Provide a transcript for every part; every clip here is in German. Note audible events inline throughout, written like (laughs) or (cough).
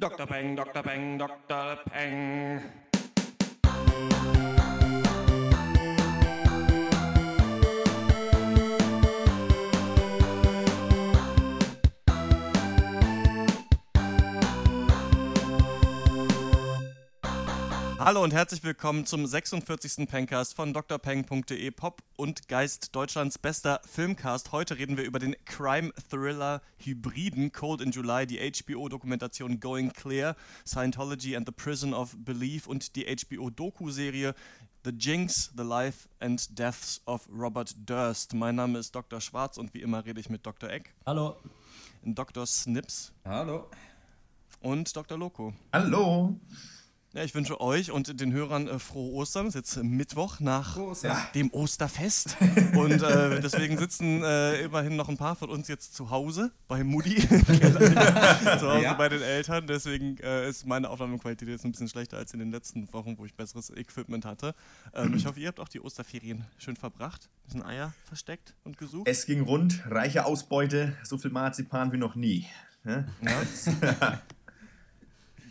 Dr. Peng, Dr. Peng, Dr. Peng. Hallo und herzlich willkommen zum 46. Pencast von drpeng.de Pop und Geist Deutschlands bester Filmcast. Heute reden wir über den Crime-Thriller Hybriden Cold in July, die HBO-Dokumentation Going Clear, Scientology and the Prison of Belief und die HBO-Doku-Serie The Jinx, The Life and Deaths of Robert Durst. Mein Name ist Dr. Schwarz und wie immer rede ich mit Dr. Eck, Hallo. Dr. Snips Hallo. und Dr. Loco. Hallo. Ja, ich wünsche euch und den Hörern äh, frohe Ostern. Es ist jetzt Mittwoch nach Ostern. dem Osterfest. (laughs) Und äh, deswegen sitzen äh, immerhin noch ein paar von uns jetzt zu Hause bei Mutti. (laughs) (laughs) zu Hause Ja. bei den Eltern. Deswegen äh, ist meine Aufnahmequalität jetzt ein bisschen schlechter als in den letzten Wochen, wo ich besseres Equipment hatte. Ähm, ich hoffe, ihr habt auch die Osterferien schön verbracht. Ein bisschen Eier versteckt und gesucht. Es ging rund, reiche Ausbeute, so viel Marzipan wie noch nie. Ne? Ja.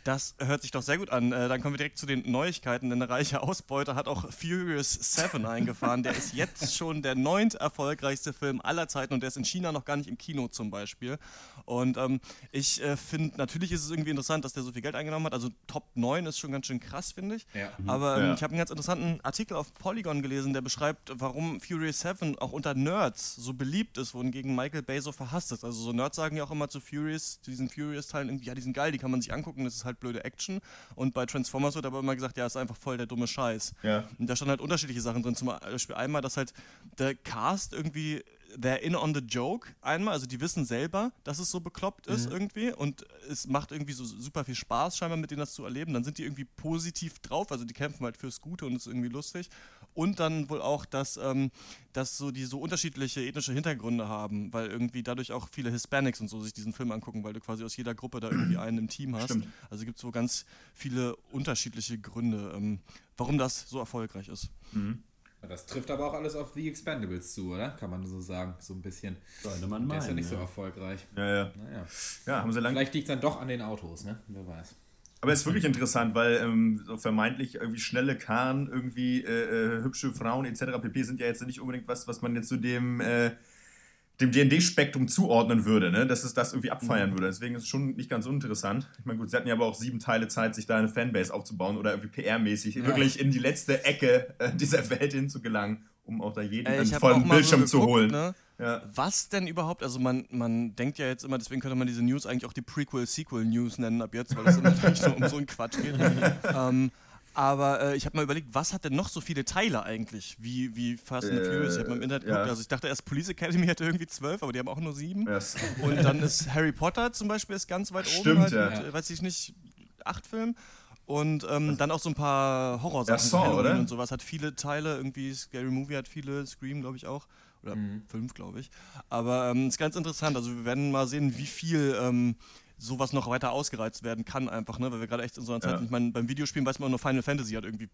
Das hört sich doch sehr gut an. Äh, dann kommen wir direkt zu den Neuigkeiten, denn eine reiche Ausbeute hat auch Furious 7 eingefahren. Der ist jetzt schon der neunt erfolgreichste Film aller Zeiten und der ist in China noch gar nicht im Kino zum Beispiel. Und ähm, ich äh, finde, natürlich ist es irgendwie interessant, dass der so viel Geld eingenommen hat. Also Top 9 ist schon ganz schön krass, finde ich. Ja. Aber ähm, Ja. ich habe einen ganz interessanten Artikel auf Polygon gelesen, der beschreibt, warum Furious 7 auch unter Nerds so beliebt ist, wohingegen Michael Bay so verhasst ist. Also so Nerds sagen ja auch immer zu Furious, zu diesen Furious-Teilen, irgendwie, ja, die sind geil, die kann man sich angucken, das ist halt blöde Action. Und bei Transformers wird aber immer gesagt, ja, ist einfach voll der dumme Scheiß. Ja. Und da standen halt unterschiedliche Sachen drin. Zum Beispiel einmal, dass halt der Cast irgendwie, they're in on the joke einmal, also die wissen selber, dass es so bekloppt ist irgendwie und es macht irgendwie so super viel Spaß scheinbar mit denen das zu erleben. Dann sind die irgendwie positiv drauf, also die kämpfen halt fürs Gute und es ist irgendwie lustig. Und dann wohl auch, dass, ähm, dass so die so unterschiedliche ethnische Hintergründe haben, weil irgendwie dadurch auch viele Hispanics und so sich diesen Film angucken, weil du quasi aus jeder Gruppe da irgendwie (clears throat) einen im Team hast. Stimmt. Also gibt es so ganz viele unterschiedliche Gründe, ähm, warum das so erfolgreich ist. Das trifft aber auch alles auf The Expendables zu, oder? Kann man so sagen, so ein bisschen. Sollte man Der meinen. ist ja nicht so ja. erfolgreich. Ja, ja. Naja. ja, haben sie lange. Vielleicht liegt es dann doch an den Autos, ne? Wer weiß. Aber es ist wirklich interessant, weil ähm, so vermeintlich irgendwie schnelle Kahn, irgendwie äh, äh, hübsche Frauen etc. pp. sind ja jetzt nicht unbedingt was, was man jetzt zu dem, äh, dem DD-Spektrum zuordnen würde, ne? dass es das irgendwie abfeiern würde. Deswegen ist es schon nicht ganz uninteressant. Ich meine, gut, sie hatten ja aber auch sieben Teile Zeit, sich da eine Fanbase aufzubauen oder irgendwie PR-mäßig wirklich in die letzte Ecke äh, dieser Welt hinzugelangen, um auch da jeden hab vollen Bildschirm so zu holen. geguckt, Ne? Ja. Was denn überhaupt? Also man, man denkt ja jetzt immer, deswegen könnte man diese News eigentlich auch die Prequel-Sequel-News nennen ab jetzt, weil es immer (laughs) nicht nur um so einen Quatsch geht. (laughs) ähm, aber äh, ich habe mal überlegt, was hat denn noch so viele Teile eigentlich, wie, wie Fast and the Äh, Furious? Ich habe mal im Internet ja. geguckt, also ich dachte erst Police Academy hätte irgendwie zwölf, aber die haben auch nur sieben. Ja, es- (laughs) Und dann ist Harry Potter zum Beispiel ist ganz weit oben Stimmt, halt ja. mit, äh, weiß ich nicht, acht Filmen. Und ähm, dann auch so ein paar Horrorsachen, Ja, Saw, oder? und sowas. Hat viele Teile, irgendwie Scary Movie hat viele, Scream glaube ich auch. Oder fünf, glaube ich. Aber ähm, ist ganz interessant. Also wir werden mal sehen, wie viel ähm, sowas noch weiter ausgereizt werden kann einfach, ne? Weil wir gerade echt in so einer Zeit Ja. sind. Ich meine, beim Videospielen weiß man nur Final Fantasy hat irgendwie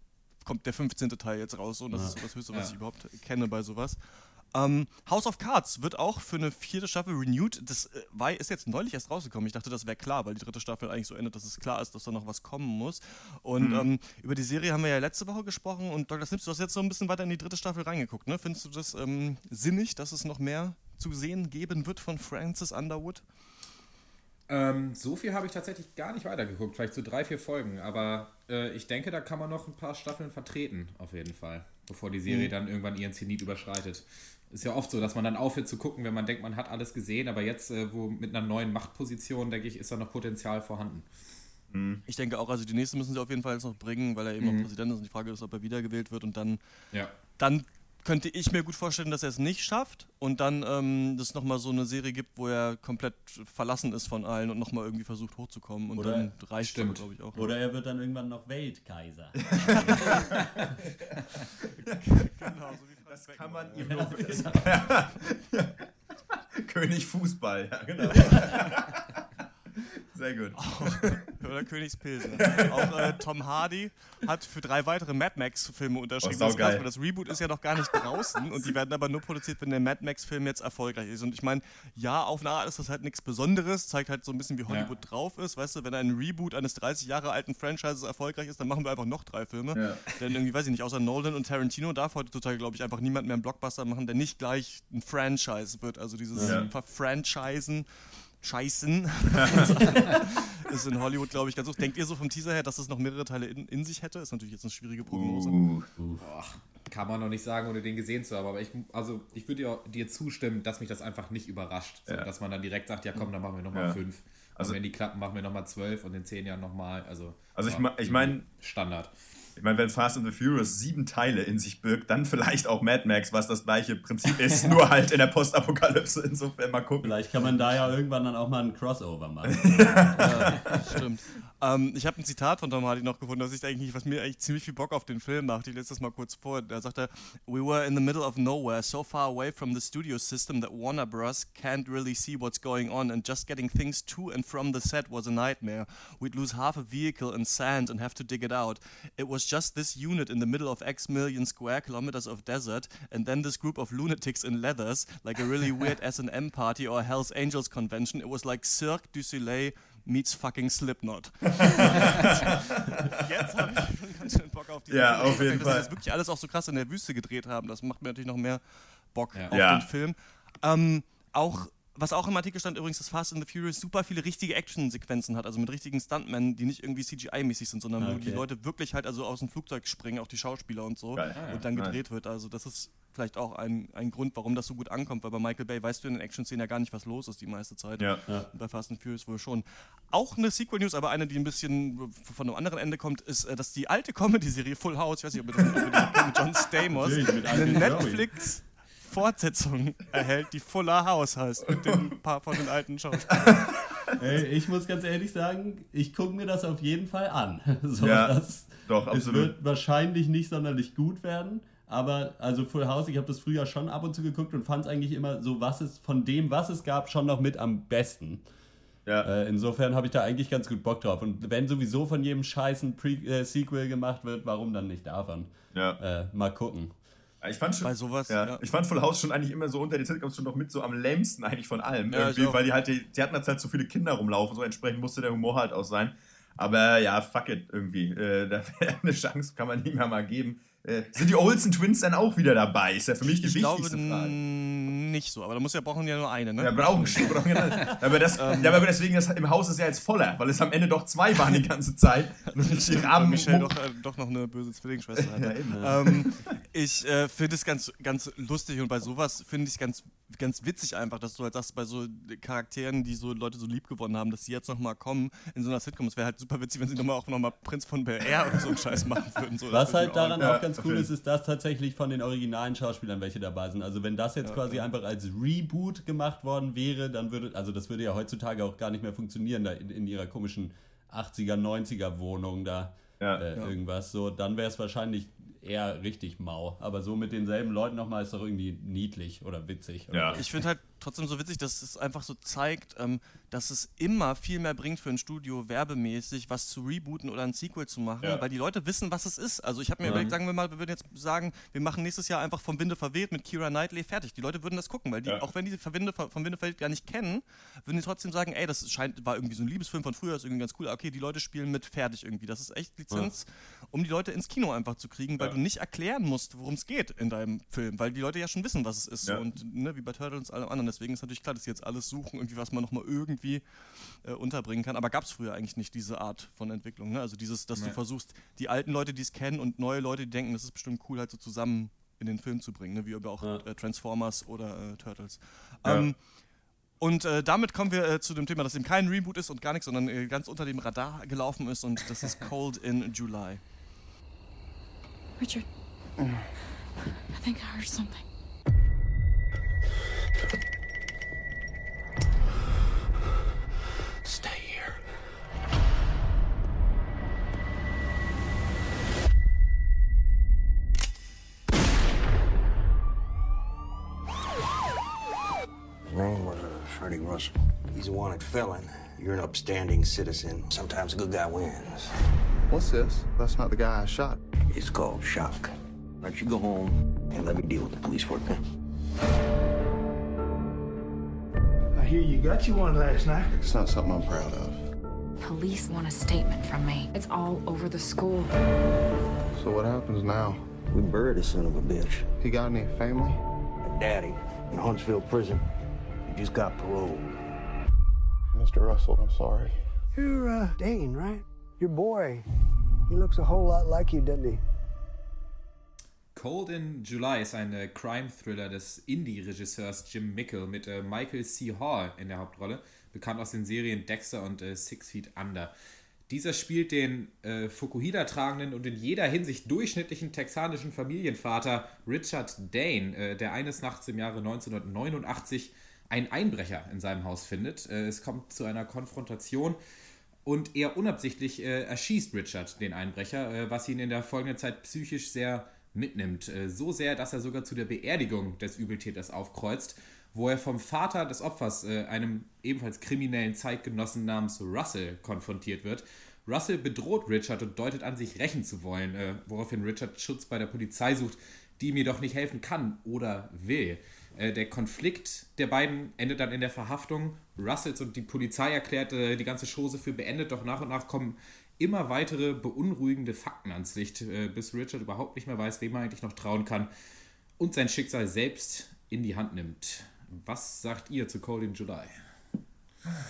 kommt der 15. Teil jetzt raus so, und das ist so das Höchste, was Ja. ich überhaupt kenne bei sowas. Ähm, House of Cards wird auch für eine vierte Staffel renewed. Das äh, war, ist jetzt neulich erst rausgekommen. Ich dachte, das wäre klar, weil die dritte Staffel eigentlich so endet, dass es klar ist, dass da noch was kommen muss. Und ähm, über die Serie haben wir ja letzte Woche gesprochen und Dr. Snips, du hast jetzt so ein bisschen weiter in die dritte Staffel reingeguckt. Ne? Findest du das ähm, sinnig, dass es noch mehr zu sehen geben wird von Francis Underwood? Ähm, so viel habe ich tatsächlich gar nicht weitergeguckt. Vielleicht so drei, vier Folgen. Aber äh, ich denke, da kann man noch ein paar Staffeln vertreten, auf jeden Fall. Bevor die Serie dann irgendwann ihren Zenit überschreitet. Ist ja oft so, dass man dann aufhört zu gucken, wenn man denkt, man hat alles gesehen. Aber jetzt, äh, wo mit einer neuen Machtposition, denke ich, ist da noch Potenzial vorhanden. Ich denke auch, also die nächste müssen sie auf jeden Fall jetzt noch bringen, weil er eben noch Präsident ist und die Frage ist, ob er wiedergewählt wird und dann Ja. dann könnte ich mir gut vorstellen, dass er es nicht schafft und dann ähm, das nochmal so eine Serie gibt, wo er komplett verlassen ist von allen und nochmal irgendwie versucht hochzukommen und Oder- dann reicht Stimmt. glaube ich auch. Oder er wird dann irgendwann noch Weltkaiser. (laughs) genau, so wie Das kann man ihm nur. (laughs) König Fußball, ja, genau. (laughs) Sehr gut. (laughs) Oder Königspilze. (laughs) Auch äh, Tom Hardy hat für drei weitere Mad Max-Filme unterschrieben. Oh, das, krass, das Reboot ist ja noch gar nicht draußen und die werden aber nur produziert, wenn der Mad Max-Film jetzt erfolgreich ist. Und ich meine, ja, auf eine Art ist das halt nichts Besonderes, zeigt halt so ein bisschen, wie Hollywood drauf ist. Weißt du, wenn ein Reboot eines 30 Jahre alten Franchises erfolgreich ist, dann machen wir einfach noch drei Filme. Ja. Denn irgendwie, weiß ich nicht, außer Nolan und Tarantino darf heutzutage, glaube ich, einfach niemand mehr einen Blockbuster machen, der nicht gleich ein Franchise wird. Also dieses Ja. Verfranchisen. Scheißen. (laughs) ist in Hollywood, glaube ich, ganz hoch. Denkt ihr so vom Teaser her, dass es noch mehrere Teile in, in sich hätte? Ist natürlich jetzt eine schwierige Prognose. Uh, Kann man noch nicht sagen, ohne den gesehen zu haben. Aber ich, also ich würde dir, dir zustimmen, dass mich das einfach nicht überrascht. So, Ja. Dass man dann direkt sagt, ja komm, dann machen wir nochmal Ja. fünf. Also- Also wenn die klappen, machen wir nochmal zwölf und in zehn Jahren nochmal. Also, Also ich ja, ich mein- Standard. Ich meine, wenn Fast and the Furious sieben Teile in sich birgt, dann vielleicht auch Mad Max, was das gleiche Prinzip ist, (laughs) nur halt in der Postapokalypse. Insofern mal gucken. Vielleicht kann man da ja irgendwann dann auch mal einen Crossover machen. (laughs) Stimmt. Ähm, ich habe ein Zitat von Tom Hardy noch gefunden, das ich eigentlich, was mir eigentlich ziemlich viel Bock auf den Film macht. Ich lese das mal kurz vor. Da sagt er, We were in the middle of nowhere, so far away from the studio system that Warner Bros. can't really see what's going on and just getting things to and from the set was a nightmare. We'd lose half a vehicle in sand and have to dig it out. It was just this unit in the middle of X million square kilometers of desert and then this group of lunatics in leathers, like a really weird (laughs) S&M party or Hells Angels convention. It was like Cirque du Soleil meets fucking Slipknot. (laughs) Jetzt habe ich schon ganz schön Bock auf die Ja, auf jeden dass Fall. sie das wirklich alles auch so krass in der Wüste gedreht haben. Das macht mir natürlich noch mehr Bock Ja. auf Ja. den Film. Ähm, auch was auch im Artikel stand übrigens, dass Fast and the Furious super viele richtige Action-Sequenzen hat, also mit richtigen Stuntmen, die nicht irgendwie CGI-mäßig sind, sondern wo die Okay. Leute wirklich halt also aus dem Flugzeug springen, auch die Schauspieler und so, Geil. und dann Nice. gedreht wird. Also das ist vielleicht auch ein, ein Grund, warum das so gut ankommt, weil bei Michael Bay weißt du in den Action-Szenen ja gar nicht, was los ist die meiste Zeit. Ja. Und bei Fast and Furious wohl schon. Auch eine Sequel-News, aber eine, die ein bisschen von einem anderen Ende kommt, ist, äh, dass die alte Comedy-Serie Full House, ich weiß nicht, ob ihr das kennt, mit John Stamos, eine. Netflix Fortsetzung erhält, die Fuller House heißt, mit dem paar von den alten Schauspielern. Ey, ich muss ganz ehrlich sagen, ich gucke mir das auf jeden Fall an. (laughs) So, Ja, das, doch, Es absolut. wird wahrscheinlich nicht sonderlich gut werden, aber also Full House, ich habe das früher schon ab und zu geguckt und fand es eigentlich immer so, was es von dem, was es gab, schon noch mit am besten. Ja. Äh, insofern habe ich da eigentlich ganz gut Bock drauf. Und wenn sowieso von jedem scheißen Pre äh, Sequel gemacht wird, warum dann nicht davon? ja. Äh, mal gucken. Ich fand schon, Bei sowas, ja, ja. Ich fand Full House schon eigentlich immer so unter den Sitcoms schon noch mit so am lämsten eigentlich von allem. Ja, weil die halt, die, die hatten halt so viele Kinder rumlaufen, so entsprechend musste der Humor halt auch sein. Aber ja, fuck it, irgendwie. Äh, (laughs) da eine Chance kann man ihm ja mal geben. Äh, sind die Olsen Twins dann auch wieder dabei? Ist ja für mich die Ich glaube wichtigste Frage. n- nicht so, aber da muss ja brauchen ja nur eine, ne? Ja, brauchen schon. Brauchen ja, aber das, Ähm. ja, aber deswegen, das im Haus ist ja jetzt voller, weil es am Ende doch zwei waren die ganze Zeit. (laughs) Und die Rahmen Michelle doch, äh, doch noch eine böse Zwillingsschwester (laughs) hat. Ja, eben. ähm, ich äh, finde es ganz, ganz lustig und bei sowas finde ich es ganz, ganz witzig einfach, dass du halt sagst, bei so Charakteren, die so Leute so lieb gewonnen haben, dass die jetzt nochmal kommen in so einer Sitcom. Es wäre halt super witzig, wenn sie nochmal auch nochmal Prinz von Bel Air oder so einen Scheiß machen würden. So, Was halt daran auch ganz auf cool ist, ist, dass tatsächlich von den originalen Schauspielern welche dabei sind. Also wenn das jetzt quasi einfach als Reboot gemacht worden wäre, dann würde, also das würde ja heutzutage auch gar nicht mehr funktionieren, da in, in ihrer komischen 80er, 90er Wohnung da Ja. äh, irgendwas so, dann wäre es wahrscheinlich eher richtig mau. Aber so mit denselben Leuten nochmal ist doch irgendwie niedlich oder witzig. Oder Ja. so. Ich finde halt trotzdem so witzig, dass es einfach so zeigt, ähm, dass es immer viel mehr bringt für ein Studio, werbemäßig was zu rebooten oder ein Sequel zu machen, Ja. weil die Leute wissen, was es ist. Also ich habe mir Ja. überlegt, sagen wir mal, wir würden jetzt sagen, wir machen nächstes Jahr einfach vom Winde verweht mit Kira Knightley fertig. Die Leute würden das gucken, weil die, Ja. auch wenn die vom Winde, vom Winde verweht gar nicht kennen, würden die trotzdem sagen, ey, das scheint, war irgendwie so ein Liebesfilm von früher, ist irgendwie ganz cool. Okay, die Leute spielen mit fertig irgendwie. Das ist echt Lizenz, um die Leute ins Kino einfach zu kriegen, weil Ja. du nicht erklären musst, worum es geht in deinem Film, weil die Leute ja schon wissen, was es ist. Ja. So. Und ne, wie bei Turtles und allem anderen. Deswegen ist natürlich klar, dass sie jetzt alles suchen, irgendwie, was man nochmal irgendwie äh, unterbringen kann. Aber gab es früher eigentlich nicht diese Art von Entwicklung. Ne? Also dieses, dass du versuchst, die alten Leute, die es kennen und neue Leute, die denken, das ist bestimmt cool, halt so zusammen in den Film zu bringen, ne? wie über auch Ja. äh, Transformers oder äh, Turtles. Ja. Ähm, und äh, damit kommen wir äh, zu dem Thema, das eben kein Reboot ist und gar nichts, sondern äh, ganz unter dem Radar gelaufen ist und das ist (laughs) Cold in July. Richard. I think I heard something. Stay here. His name was uh, Freddie Russell. He's a wanted felon. You're an upstanding citizen. Sometimes a good guy wins. What's this? That's not the guy I shot. It's called shock. Why don't you go home and let me deal with the police work then? I hear you got you one last night. It's not something I'm proud of. Police want a statement from me. It's all over the school. So what happens now? We buried the son of a bitch. He got any family? A daddy in Huntsville prison. He just got parole. Mr. Russell, I'm sorry. You're, uh, Dane, right? Your boy. He looks a whole lot like you, doesn't he? Cold in July ist ein äh, Crime-Thriller des Indie-Regisseurs Jim Mickle mit äh, Michael C. Hall in der Hauptrolle, bekannt aus den Serien Dexter und äh, Six Feet Under. Dieser spielt den äh, Fukuhila tragenden und in jeder Hinsicht durchschnittlichen texanischen Familienvater Richard Dane, äh, der eines Nachts im Jahre 1989 einen Einbrecher in seinem Haus findet. Es kommt zu einer Konfrontation und eher unabsichtlich äh, erschießt Richard den Einbrecher, äh, was ihn in der folgenden Zeit psychisch sehr mitnimmt. Äh, so sehr, dass er sogar zu der Beerdigung des Übeltäters aufkreuzt, wo er vom Vater des Opfers, äh, einem ebenfalls kriminellen Zeitgenossen namens Russell, konfrontiert wird. Russell bedroht Richard und deutet an, sich rächen zu wollen, äh, woraufhin Richard Schutz bei der Polizei sucht, die ihm jedoch nicht helfen kann oder will. Der Konflikt der beiden endet dann in der Verhaftung Russells und die Polizei erklärt äh, die ganze Chose für beendet, doch nach und nach kommen immer weitere beunruhigende Fakten ans Licht, äh, bis Richard überhaupt nicht mehr weiß, wem er eigentlich noch trauen kann und sein Schicksal selbst in die Hand nimmt. Was sagt ihr zu Cold in July?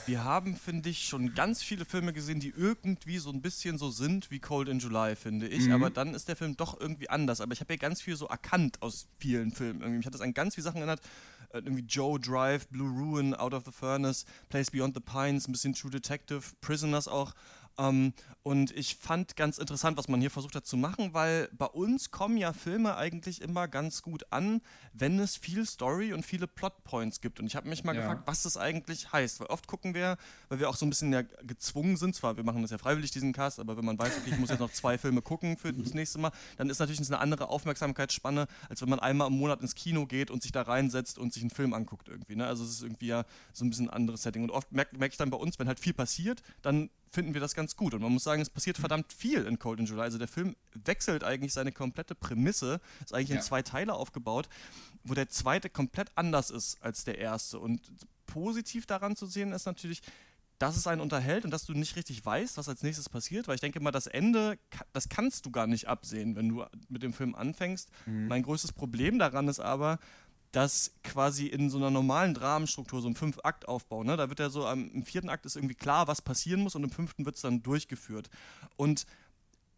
Wir haben, finde ich, schon ganz viele Filme gesehen, die irgendwie so ein bisschen so sind wie Cold in July, finde ich. Aber dann ist der Film doch irgendwie anders. Aber ich habe ja ganz viel so erkannt aus vielen Filmen. Irgendwie. Mich hat das an ganz viele Sachen erinnert. Äh, Irgendwie Joe Drive, Blue Ruin, Out of the Furnace, Place Beyond the Pines, ein bisschen True Detective, Prisoners auch. Ähm, und ich fand ganz interessant, was man hier versucht hat zu machen, weil bei uns kommen ja Filme eigentlich immer ganz gut an, wenn es viel Story und viele Plotpoints gibt. Und ich habe mich mal Ja. gefragt, was das eigentlich heißt. Weil oft gucken wir, weil wir auch so ein bisschen ja gezwungen sind, zwar wir machen das ja freiwillig, diesen Cast, aber wenn man weiß, okay, ich muss jetzt noch zwei Filme gucken für das nächste Mal, dann ist natürlich eine andere Aufmerksamkeitsspanne, als wenn man einmal im Monat ins Kino geht und sich da reinsetzt und sich einen Film anguckt irgendwie. Ne? Also es ist irgendwie ja so ein bisschen ein anderes Setting. Und oft merke merk ich dann bei uns, wenn halt viel passiert, dann finden wir das ganz gut. Und man muss sagen, es passiert verdammt viel in Cold in July. Also der Film wechselt eigentlich seine komplette Prämisse, ist eigentlich in Ja. zwei Teile aufgebaut, wo der zweite komplett anders ist als der erste. Und positiv daran zu sehen ist natürlich, dass es einen unterhält und dass du nicht richtig weißt, was als nächstes passiert, weil ich denke mal, das Ende, das kannst du gar nicht absehen, wenn du mit dem Film anfängst. Mein größtes Problem daran ist aber, dass quasi in so einer normalen Dramenstruktur, so ein Fünf-Akt-Aufbau, ne, da wird ja so, am, im vierten Akt ist irgendwie klar, was passieren muss und im fünften wird es dann durchgeführt. Und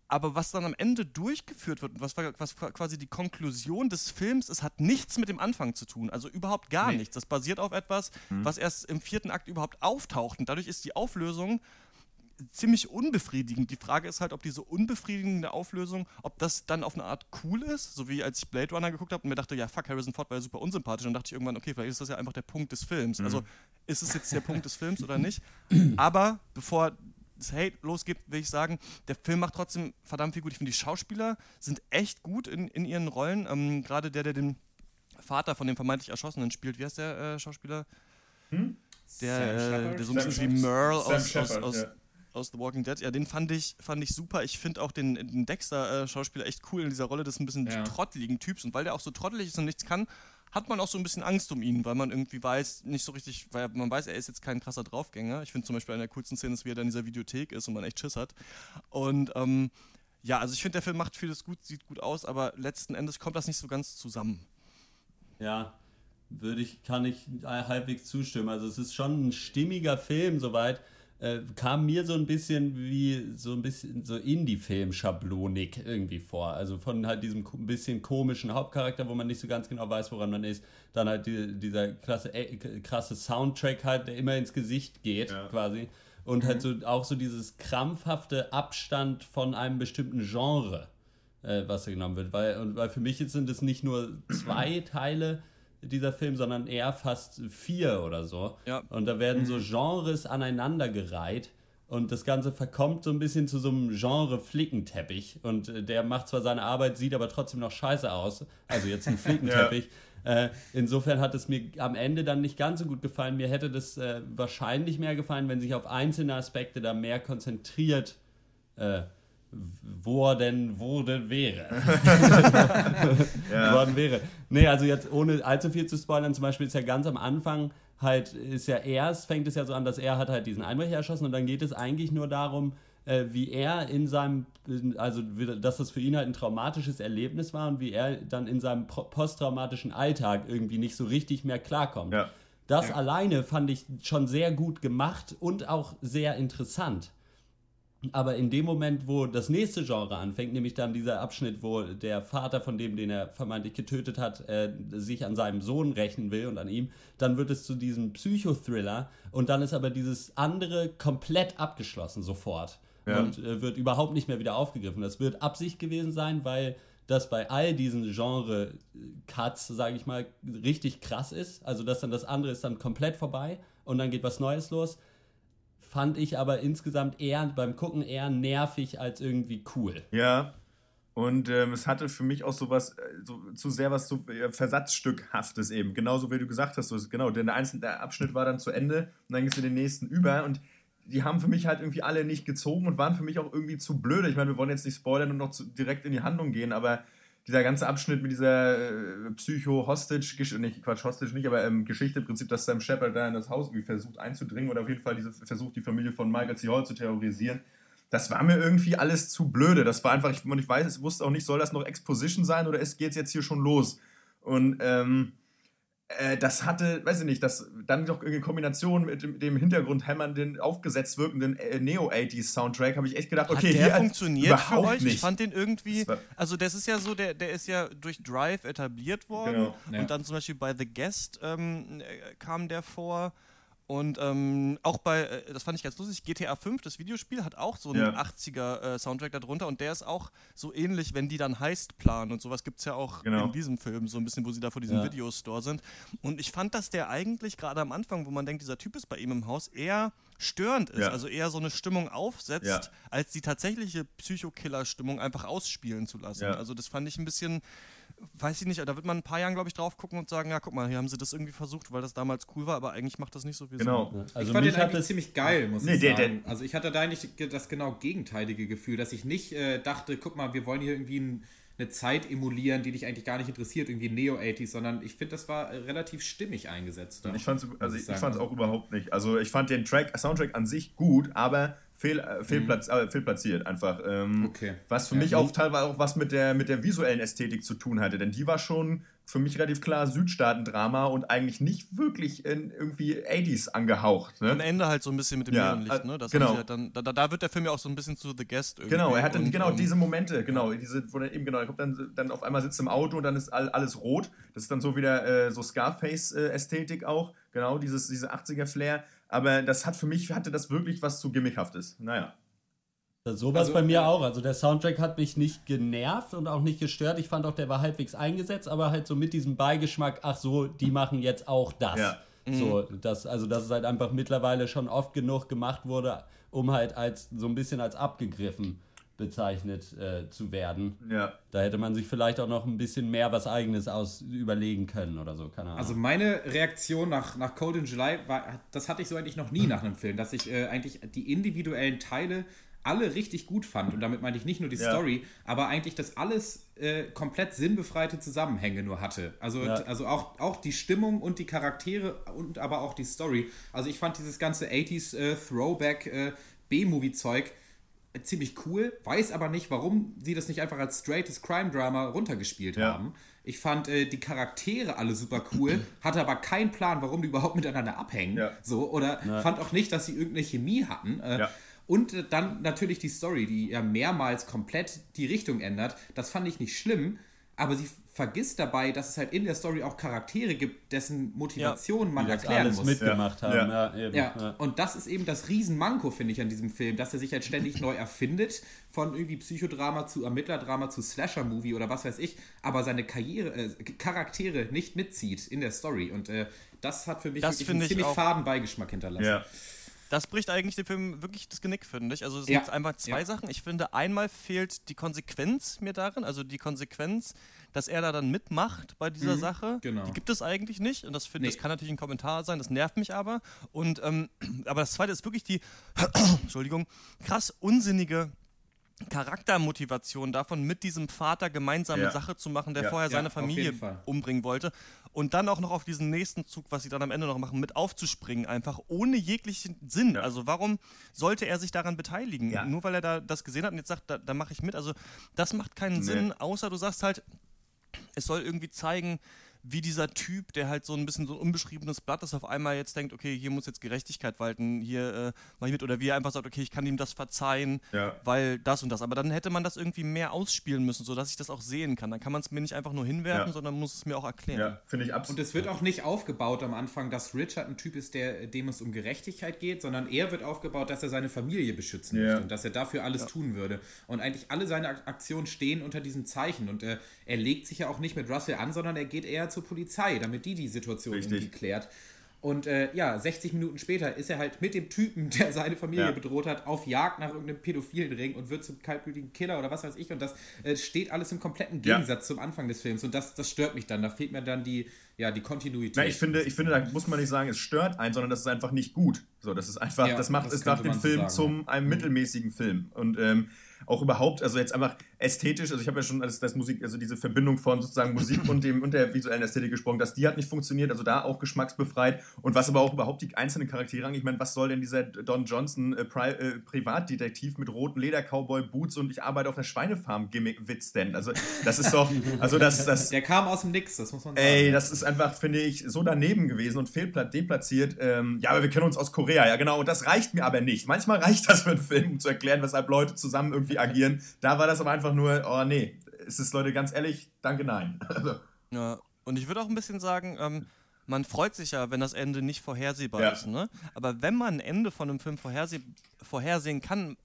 aber was dann am Ende durchgeführt wird und was, was quasi die Konklusion des Films ist, hat nichts mit dem Anfang zu tun. Also überhaupt gar Nee. nichts. Das basiert auf etwas, was erst im vierten Akt überhaupt auftaucht. Und dadurch ist die Auflösung ziemlich unbefriedigend. Die Frage ist halt, ob diese unbefriedigende Auflösung, ob das dann auf eine Art cool ist, so wie als ich Blade Runner geguckt habe und mir dachte, ja, fuck, Harrison Ford war ja super unsympathisch. Und dann dachte ich irgendwann, okay, vielleicht ist das ja einfach der Punkt des Films. Also ist es jetzt der Punkt des Films oder nicht? (clears throat) Aber bevor das Hate losgeht, will ich sagen, der Film macht trotzdem verdammt viel gut. Ich finde, die Schauspieler sind echt gut in, in ihren Rollen. Ähm, Gerade der, der den Vater von dem vermeintlich Erschossenen spielt. Wie heißt der äh, Schauspieler? Der, Sam äh, der so ein bisschen wie Merle Sam aus, aus, Shepard, aus, ja. Aus The Walking Dead. Ja, den fand ich, fand ich super. Ich finde auch den, den Dexter-Schauspieler echt cool in dieser Rolle des ein bisschen Ja. trotteligen Typs. Und weil der auch so trottelig ist und nichts kann, hat man auch so ein bisschen Angst um ihn, weil man irgendwie weiß, nicht so richtig, weil man weiß, er ist jetzt kein krasser Draufgänger. Ich finde zum Beispiel eine der coolsten Szenen ist, wie er da in dieser Videothek ist und man echt Schiss hat. Und ähm, ja, also ich finde, der Film macht vieles gut, sieht gut aus, aber letzten Endes kommt das nicht so ganz zusammen. Ja, würde ich, kann ich halbwegs zustimmen. Also es ist schon ein stimmiger Film, soweit. Äh, kam mir so ein bisschen wie so ein bisschen so Indie-Film-Schablonik irgendwie vor. Also von halt diesem ko- ein bisschen komischen Hauptcharakter, wo man nicht so ganz genau weiß, woran man ist. Dann halt die, dieser klasse, äh, krasse Soundtrack halt, der immer ins Gesicht geht, quasi. Und halt so auch so dieses krampfhafte Abstand von einem bestimmten Genre äh, was da genommen wird. Weil, und weil für mich jetzt sind es nicht nur zwei Teile dieser Film, sondern eher fast vier oder so. Ja. Und da werden so Genres aneinandergereiht Und das Ganze verkommt so ein bisschen zu so einem Genre Flickenteppich. Und äh, der macht zwar seine Arbeit, sieht aber trotzdem noch scheiße aus. Also jetzt ein (laughs) Flickenteppich. ja. äh, insofern hat es mir am Ende dann nicht ganz so gut gefallen. Mir hätte das äh, wahrscheinlich mehr gefallen, wenn sich auf einzelne Aspekte da mehr konzentriert äh, wo er denn, (laughs) wo denn wäre. ja. Worden wäre. Nee, also jetzt ohne allzu viel zu spoilern, zum Beispiel ist ja ganz am Anfang halt, ist ja erst, fängt es ja so an, dass er hat halt diesen Einbrecher erschossen und dann geht es eigentlich nur darum, äh, wie er in seinem, also dass das für ihn halt ein traumatisches Erlebnis war und wie er dann in seinem posttraumatischen Alltag irgendwie nicht so richtig mehr klarkommt. Ja. Das ja. alleine fand ich schon sehr gut gemacht und auch sehr interessant. Aber in dem Moment, wo das nächste Genre anfängt, nämlich dann dieser Abschnitt, wo der Vater von dem, den er vermeintlich getötet hat, äh, sich an seinem Sohn rächen will und an ihm, dann wird es zu diesem Psychothriller und dann ist aber dieses andere komplett abgeschlossen sofort ja. und äh, wird überhaupt nicht mehr wieder aufgegriffen. Das wird Absicht gewesen sein, weil das bei all diesen Genre-Cuts, sage ich mal, richtig krass ist. Also dass dann das andere ist dann komplett vorbei und dann geht was Neues los fand ich aber insgesamt eher beim Gucken eher nervig als irgendwie cool. Ja. Und ähm, es hatte für mich auch so was, äh, so, zu sehr was so äh, Versatzstückhaftes eben. Genauso wie du gesagt hast. So, genau, der einzelne Abschnitt war dann zu Ende und dann ging es in den nächsten über und die haben für mich halt irgendwie alle nicht gezogen und waren für mich auch irgendwie zu blöde. Ich meine, wir wollen jetzt nicht spoilern und noch zu, direkt in die Handlung gehen, aber dieser ganze Abschnitt mit dieser äh, Psycho-Hostage, nicht Quatsch, Hostage nicht, aber ähm, Geschichte im Prinzip, dass Sam Shepard da in das Haus irgendwie versucht einzudringen oder auf jeden Fall diese, versucht, die Familie von Michael C. Hall zu terrorisieren. Das war mir irgendwie alles zu blöde. Das war einfach, ich, ich weiß, ich wusste auch nicht, soll das noch Exposition sein oder geht es jetzt hier schon los? Und ähm, äh, das hatte, weiß ich nicht, das dann noch in Kombination mit dem, dem Hintergrund hämmernden, aufgesetzt wirkenden äh, Neo-80s-Soundtrack, habe ich echt gedacht, okay, Hat der funktioniert für euch? Nicht. Ich fand den irgendwie, also das ist ja so, der, der ist ja durch Drive etabliert worden genau. und ja. dann zum Beispiel bei The Guest ähm, äh, kam der vor und ähm, auch bei, äh, das fand ich ganz lustig, GTA 5, das Videospiel, hat auch so einen ja. 80er-Soundtrack äh, darunter und der ist auch so ähnlich, wenn die dann Heist planen und sowas gibt es ja auch genau. in diesem Film, so ein bisschen, wo sie da vor diesem ja. Videostore sind. Und ich fand, dass der eigentlich gerade am Anfang, wo man denkt, dieser Typ ist bei ihm im Haus, eher störend ist, ja. also eher so eine Stimmung aufsetzt, als die tatsächliche Psychokiller-Stimmung einfach ausspielen zu lassen. Also das fand ich ein bisschen weiß ich nicht, da wird man ein paar Jahren, glaube ich, drauf gucken und sagen, ja, guck mal, hier haben sie das irgendwie versucht, weil das damals cool war, aber eigentlich macht das nicht so viel genau. Sinn. Also ich fand den eigentlich ziemlich geil, muss nee, ich sagen. Der, also ich hatte da eigentlich das genau gegenteilige Gefühl, dass ich nicht äh, dachte, guck mal, wir wollen hier irgendwie ein, eine Zeit emulieren, die dich eigentlich gar nicht interessiert, irgendwie Neo-80s, sondern ich finde, das war relativ stimmig eingesetzt. Da, ich fand es also ich, ich auch überhaupt nicht. Also ich fand den Track, Soundtrack an sich gut, aber fehl, äh, fehlplatz, mhm. äh, fehlplatziert einfach. Ähm, okay. Was für ja, mich auch teilweise auch was mit der, mit der visuellen Ästhetik zu tun hatte, denn die war schon für mich relativ klar Südstaaten-Drama und eigentlich nicht wirklich in irgendwie 80s angehaucht. Ne? Am Ende halt so ein bisschen mit dem ja, Neonlicht, ne? Das genau. Halt dann, da, da, wird der Film ja auch so ein bisschen zu The Guest irgendwie. Genau, er hat dann genau um, diese Momente, genau, diese, wo dann eben genau, er kommt dann, dann auf einmal sitzt im Auto und dann ist all, alles rot. Das ist dann so wieder äh, so Scarface-Ästhetik auch, genau, dieses, diese 80er-Flair. Aber das hat für mich, hatte das wirklich was zu Gimmickhaftes. Naja. So war es also, bei mir auch. Also der Soundtrack hat mich nicht genervt und auch nicht gestört. Ich fand auch, der war halbwegs eingesetzt, aber halt so mit diesem Beigeschmack, ach so, die machen jetzt auch das. Ja. So, mhm. das, also dass es halt einfach mittlerweile schon oft genug gemacht wurde, um halt als so ein bisschen als abgegriffen bezeichnet äh, zu werden. Ja. Da hätte man sich vielleicht auch noch ein bisschen mehr was Eigenes aus überlegen können oder so, keine Ahnung. Also meine Reaktion nach, nach Cold in July war, das hatte ich so eigentlich noch nie (clears throat) nach einem Film, dass ich äh, eigentlich die individuellen Teile alle richtig gut fand. Und damit meine ich nicht nur die ja. Story, aber eigentlich, dass alles äh, komplett sinnbefreite Zusammenhänge nur hatte. Also, ja. also auch, auch die Stimmung und die Charaktere und aber auch die Story. Also ich fand dieses ganze 80s äh, Throwback äh, B-Movie-Zeug ziemlich cool, weiß aber nicht, warum sie das nicht einfach als straightes Crime-Drama runtergespielt ja. haben. Ich fand äh, die Charaktere alle super cool, (clears throat) hatte aber keinen Plan, warum die überhaupt miteinander abhängen. Ja. So, oder ja. fand auch nicht, dass sie irgendeine Chemie hatten. Äh, und äh, dann natürlich die Story, die ja mehrmals komplett die Richtung ändert. Das fand ich nicht schlimm, aber sie vergisst dabei, dass es halt in der Story auch Charaktere gibt, dessen Motivation ja, man erklären alles muss. mitgemacht ja. haben. Ja. Ja, ja. und das ist eben das Riesenmanko, finde ich, an diesem Film, dass er sich halt ständig neu erfindet, von irgendwie Psychodrama zu Ermittlerdrama zu Slasher-Movie oder was weiß ich, aber seine Karriere, äh, Charaktere nicht mitzieht in der Story. Und äh, das hat für mich das einen ziemlich faden Beigeschmack hinterlassen. Ja. das bricht eigentlich dem Film wirklich das Genick, finde ich. Also es Ja. sind einfach zwei Ja. Sachen. Ich finde, einmal fehlt die Konsequenz mir darin, also die Konsequenz, dass er da dann mitmacht bei dieser Mhm, Sache. genau. Die gibt es eigentlich nicht. Und das finde Nee. das kann natürlich ein Kommentar sein, das nervt mich aber. Und ähm, (clears throat) aber das zweite ist wirklich die, (clears throat) Entschuldigung, krass unsinnige Charaktermotivation davon, mit diesem Vater gemeinsame Ja. Sache zu machen, der Ja. vorher Ja, seine Familie umbringen wollte. Und dann auch noch auf diesen nächsten Zug, was sie dann am Ende noch machen, mit aufzuspringen, einfach ohne jeglichen Sinn. Also warum sollte er sich daran beteiligen? Nur weil er da das gesehen hat und jetzt sagt, da, da mache ich mit. Also das macht keinen Nee. Sinn, außer du sagst halt, es soll irgendwie zeigen, wie dieser Typ, der halt so ein bisschen so ein unbeschriebenes Blatt ist, auf einmal jetzt denkt, okay, hier muss jetzt Gerechtigkeit walten, hier äh, mach ich mit. Oder wie er einfach sagt, okay, ich kann ihm das verzeihen, Ja. weil das und das. Aber dann hätte man das irgendwie mehr ausspielen müssen, sodass ich das auch sehen kann. Dann kann man es mir nicht einfach nur hinwerfen, Ja. sondern muss es mir auch erklären. Ja, finde ich Und absolut. es wird auch nicht aufgebaut am Anfang, dass Richard ein Typ ist, der, dem es um Gerechtigkeit geht, sondern er wird aufgebaut, dass er seine Familie beschützen Ja. möchte und dass er dafür alles tun würde. Und eigentlich alle seine Ak- Aktionen stehen unter diesem Zeichen. Und äh, er legt sich ja auch nicht mit Russell an, sondern er geht eher zur Polizei, damit die die Situation Richtig. irgendwie klärt. Und äh, ja, 60 Minuten später ist er halt mit dem Typen, (laughs) der seine Familie Ja. bedroht hat, auf Jagd nach irgendeinem pädophilen Ring und wird zum kaltblütigen Killer oder was weiß ich. Und das äh, steht alles im kompletten Ja. Gegensatz zum Anfang des Films. Und das, das stört mich dann. Da fehlt mir dann die, ja, die Kontinuität. Na, ich finde, ich finde, da muss man nicht sagen, es stört einen, sondern das ist einfach nicht gut. So, das ist einfach, Ja, das macht das es nach könnte dem man so Film sagen, zum einem mittelmäßigen Film. Und ähm, auch überhaupt, also jetzt einfach ästhetisch, also ich habe ja schon das, das Musik, also diese Verbindung von sozusagen Musik und dem und der visuellen Ästhetik gesprochen, dass die hat nicht funktioniert, also da auch geschmacksbefreit. Und was aber auch überhaupt die einzelnen Charaktere angeht, ich meine, was soll denn dieser Don Johnson äh, Pri äh, Privatdetektiv mit roten Leder-Cowboy-Boots und ich arbeite auf einer Schweinefarm-Gimmick-Witz denn? Also, das ist doch, also das, das, Der kam aus dem Nix, das muss man sagen. Ey, das ist einfach, finde ich, so daneben gewesen und fehlplat deplatziert. Ähm, ja, aber wir kennen uns aus Korea, ja genau. Und das reicht mir aber nicht. Manchmal reicht das für einen Film, um zu erklären, weshalb Leute zusammen irgendwie agieren. Da war das aber einfach nur, oh nee, es ist, Leute, ganz ehrlich, danke, nein. (laughs) Also, Ja, und ich würde auch ein bisschen sagen, ähm, man freut sich ja, wenn das Ende nicht vorhersehbar Ja. ist. Ne? Aber wenn man ein Ende von einem Film vorherseh vorhersehen kann,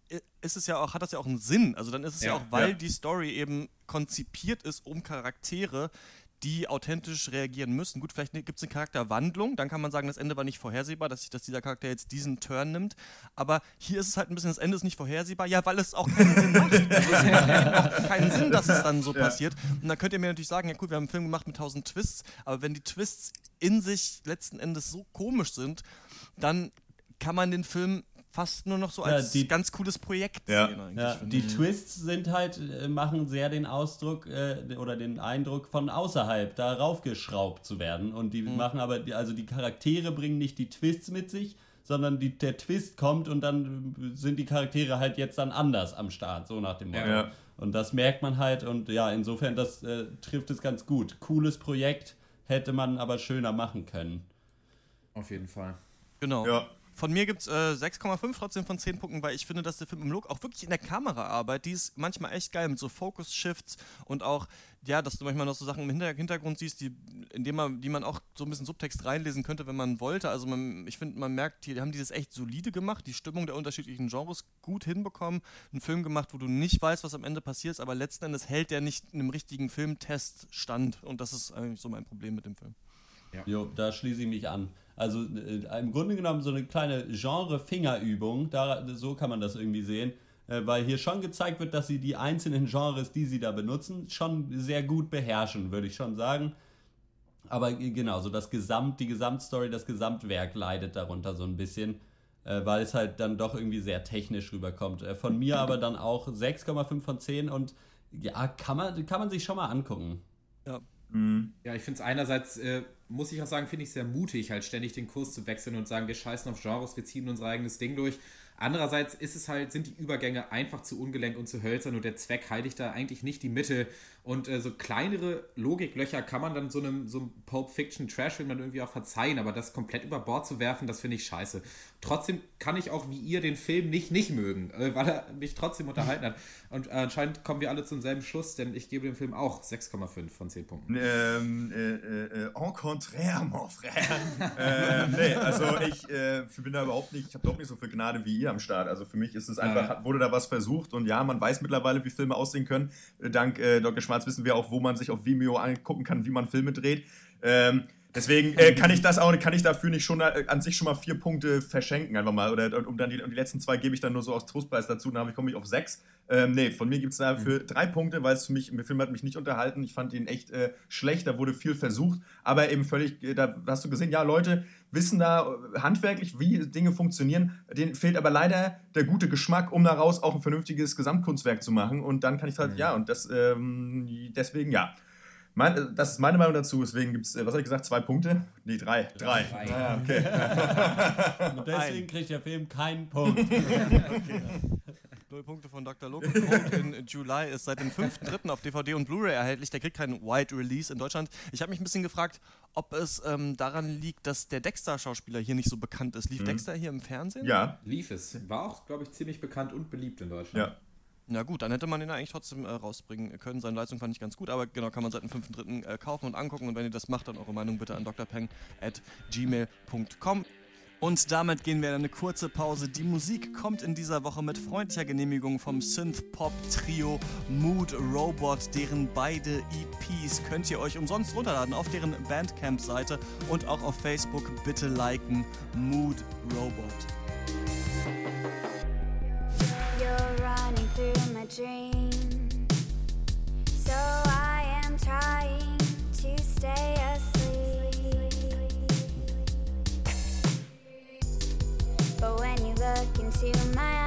ist es ja auch, hat das ja auch einen Sinn. Also dann ist es ja, Ja, auch, weil ja. die Story eben konzipiert ist, um Charaktere, die authentisch reagieren müssen. Gut, vielleicht gibt es eine Charakterwandlung, dann kann man sagen, das Ende war nicht vorhersehbar, dass, sich, dass dieser Charakter jetzt diesen Turn nimmt. Aber hier ist es halt ein bisschen, das Ende ist nicht vorhersehbar, ja, weil es auch keinen Sinn macht. Also (laughs) es macht eben auch keinen Sinn, dass es dann so passiert. Und dann könnt ihr mir natürlich sagen, ja gut, wir haben einen Film gemacht mit tausend Twists, aber wenn die Twists in sich letzten Endes so komisch sind, dann kann man den Film fast nur noch so Ja, als die- ganz cooles Projekt Ja. sehen. Eigentlich, Ja, die ich. Twists sind halt, äh, machen sehr den Ausdruck äh, oder den Eindruck von außerhalb da raufgeschraubt zu werden. Und die machen aber, also die Charaktere bringen nicht die Twists mit sich, sondern die, der Twist kommt und dann äh, sind die Charaktere halt jetzt dann anders am Start, so nach dem Motto. Ja. Und das merkt man halt und ja, insofern, das äh, trifft es ganz gut. Cooles Projekt hätte man aber schöner machen können. Auf jeden Fall. Genau. Ja. Von mir gibt es äh, 6,5 trotzdem von 10 Punkten, weil ich finde, dass der Film im Look auch wirklich in der Kameraarbeit, die ist manchmal echt geil mit so Focus-Shifts und auch, ja, dass du manchmal noch so Sachen im Hinter Hintergrund siehst, die, in dem man, die man auch so ein bisschen Subtext reinlesen könnte, wenn man wollte. Also man, ich finde, man merkt, die haben dieses echt solide gemacht, die Stimmung der unterschiedlichen Genres gut hinbekommen, einen Film gemacht, wo du nicht weißt, was am Ende passiert, aber letzten Endes hält der nicht einem richtigen Filmtest stand und das ist eigentlich so mein Problem mit dem Film. Jo, da schließe ich mich an. Also äh, im Grunde genommen so eine kleine Genre-Fingerübung, da, so kann man das irgendwie sehen, äh, weil hier schon gezeigt wird, dass sie die einzelnen Genres, die sie da benutzen, schon sehr gut beherrschen, würde ich schon sagen. Aber äh, genau, so das Gesamt, die Gesamtstory, das Gesamtwerk leidet darunter so ein bisschen, äh, weil es halt dann doch irgendwie sehr technisch rüberkommt. Äh, von mir aber dann auch 6,5 von 10 und ja, kann man, kann man sich schon mal angucken. Ja, Ja, ich finde es einerseits, äh, muss ich auch sagen, finde ich sehr mutig, halt ständig den Kurs zu wechseln und sagen, wir scheißen auf Genres, wir ziehen unser eigenes Ding durch. Andererseits ist es halt, sind die Übergänge einfach zu ungelenk und zu hölzern und der Zweck heiligt da eigentlich nicht die Mitte. Und äh, so kleinere Logiklöcher kann man dann so einem, so Pulp Fiction Trash will man irgendwie auch verzeihen, aber das komplett über Bord zu werfen, das finde ich scheiße. Trotzdem kann ich auch wie ihr den Film nicht nicht mögen, äh, weil er mich trotzdem unterhalten hat. Und äh, anscheinend kommen wir alle zum selben Schluss, denn ich gebe dem Film auch 6,5 von 10 Punkten. Ähm, äh, äh, äh, en contraire, mon frère. ähm, nee, also ich äh, bin da überhaupt nicht, ich habe überhaupt nicht so viel Gnade wie ihr am Start. Also für mich ist es einfach, Ja. wurde da was versucht und ja, man weiß mittlerweile, wie Filme aussehen können. Äh, Dank äh, Dr. Schwarz wissen wir auch, wo man sich auf Vimeo angucken kann, wie man Filme dreht. Ähm, Deswegen äh, kann ich das auch, kann ich dafür nicht schon äh, an sich schon mal vier Punkte verschenken, einfach mal. Oder um dann die, um die letzten zwei gebe ich dann nur so aus Trostpreis dazu, dann komme ich auf sechs. Ähm, nee, von mir gibt es dafür mhm. drei Punkte, weil es für mich, der Film hat mich nicht unterhalten. Ich fand ihn echt äh, schlecht, da wurde viel versucht, aber eben völlig, äh, da hast du gesehen, ja, Leute wissen da äh, handwerklich, wie Dinge funktionieren. Denen fehlt aber leider der gute Geschmack, um daraus auch ein vernünftiges Gesamtkunstwerk zu machen. Und dann kann ich halt, mhm. ja, und das, ähm, deswegen ja. Mein, äh, das ist meine Meinung dazu, deswegen gibt es, äh, was habe ich gesagt, zwei Punkte? Nee, drei. Drei. drei. Ah, okay. (laughs) Und deswegen kriegt der Film keinen Punkt. (laughs) okay. Null Punkte von Dr. Loco. In July ist seit dem 5.3. auf DVD und Blu-ray erhältlich. Der kriegt keinen Wide Release in Deutschland. Ich habe mich ein bisschen gefragt, ob es ähm, daran liegt, dass der Dexter-Schauspieler hier nicht so bekannt ist. Lief mhm. Dexter hier im Fernsehen? Ja. Lief es. War auch, glaube ich, ziemlich bekannt und beliebt in Deutschland. Ja. Na gut, dann hätte man ihn eigentlich trotzdem äh, rausbringen können. Seine Leistung fand ich ganz gut, aber genau, kann man seit dem 5.3. Äh, kaufen und angucken. Und wenn ihr das macht, dann eure Meinung bitte an drpeng at gmail.com. Und damit gehen wir in eine kurze Pause. Die Musik kommt in dieser Woche mit freundlicher Genehmigung vom Synth-Pop-Trio Mood Robot. Deren beide EPs könnt ihr euch umsonst runterladen auf deren Bandcamp-Seite und auch auf Facebook. Bitte liken Mood Robot. So I am trying to stay asleep. But when you look into my eyes,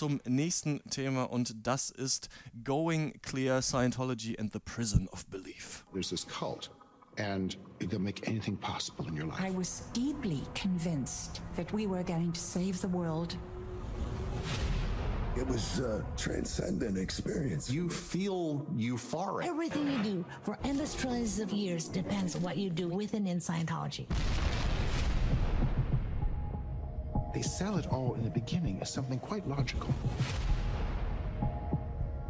zum nächsten Thema und das ist Going Clear Scientology and the Prison of Belief. There's this cult and they'll make anything possible in your life. I was deeply convinced that we were going to save the world. It was a transcendent experience. You feel euphoric. Everything you do for endless trillions of years depends on what you do with and in Scientology. They sell it all in the beginning as something quite logical.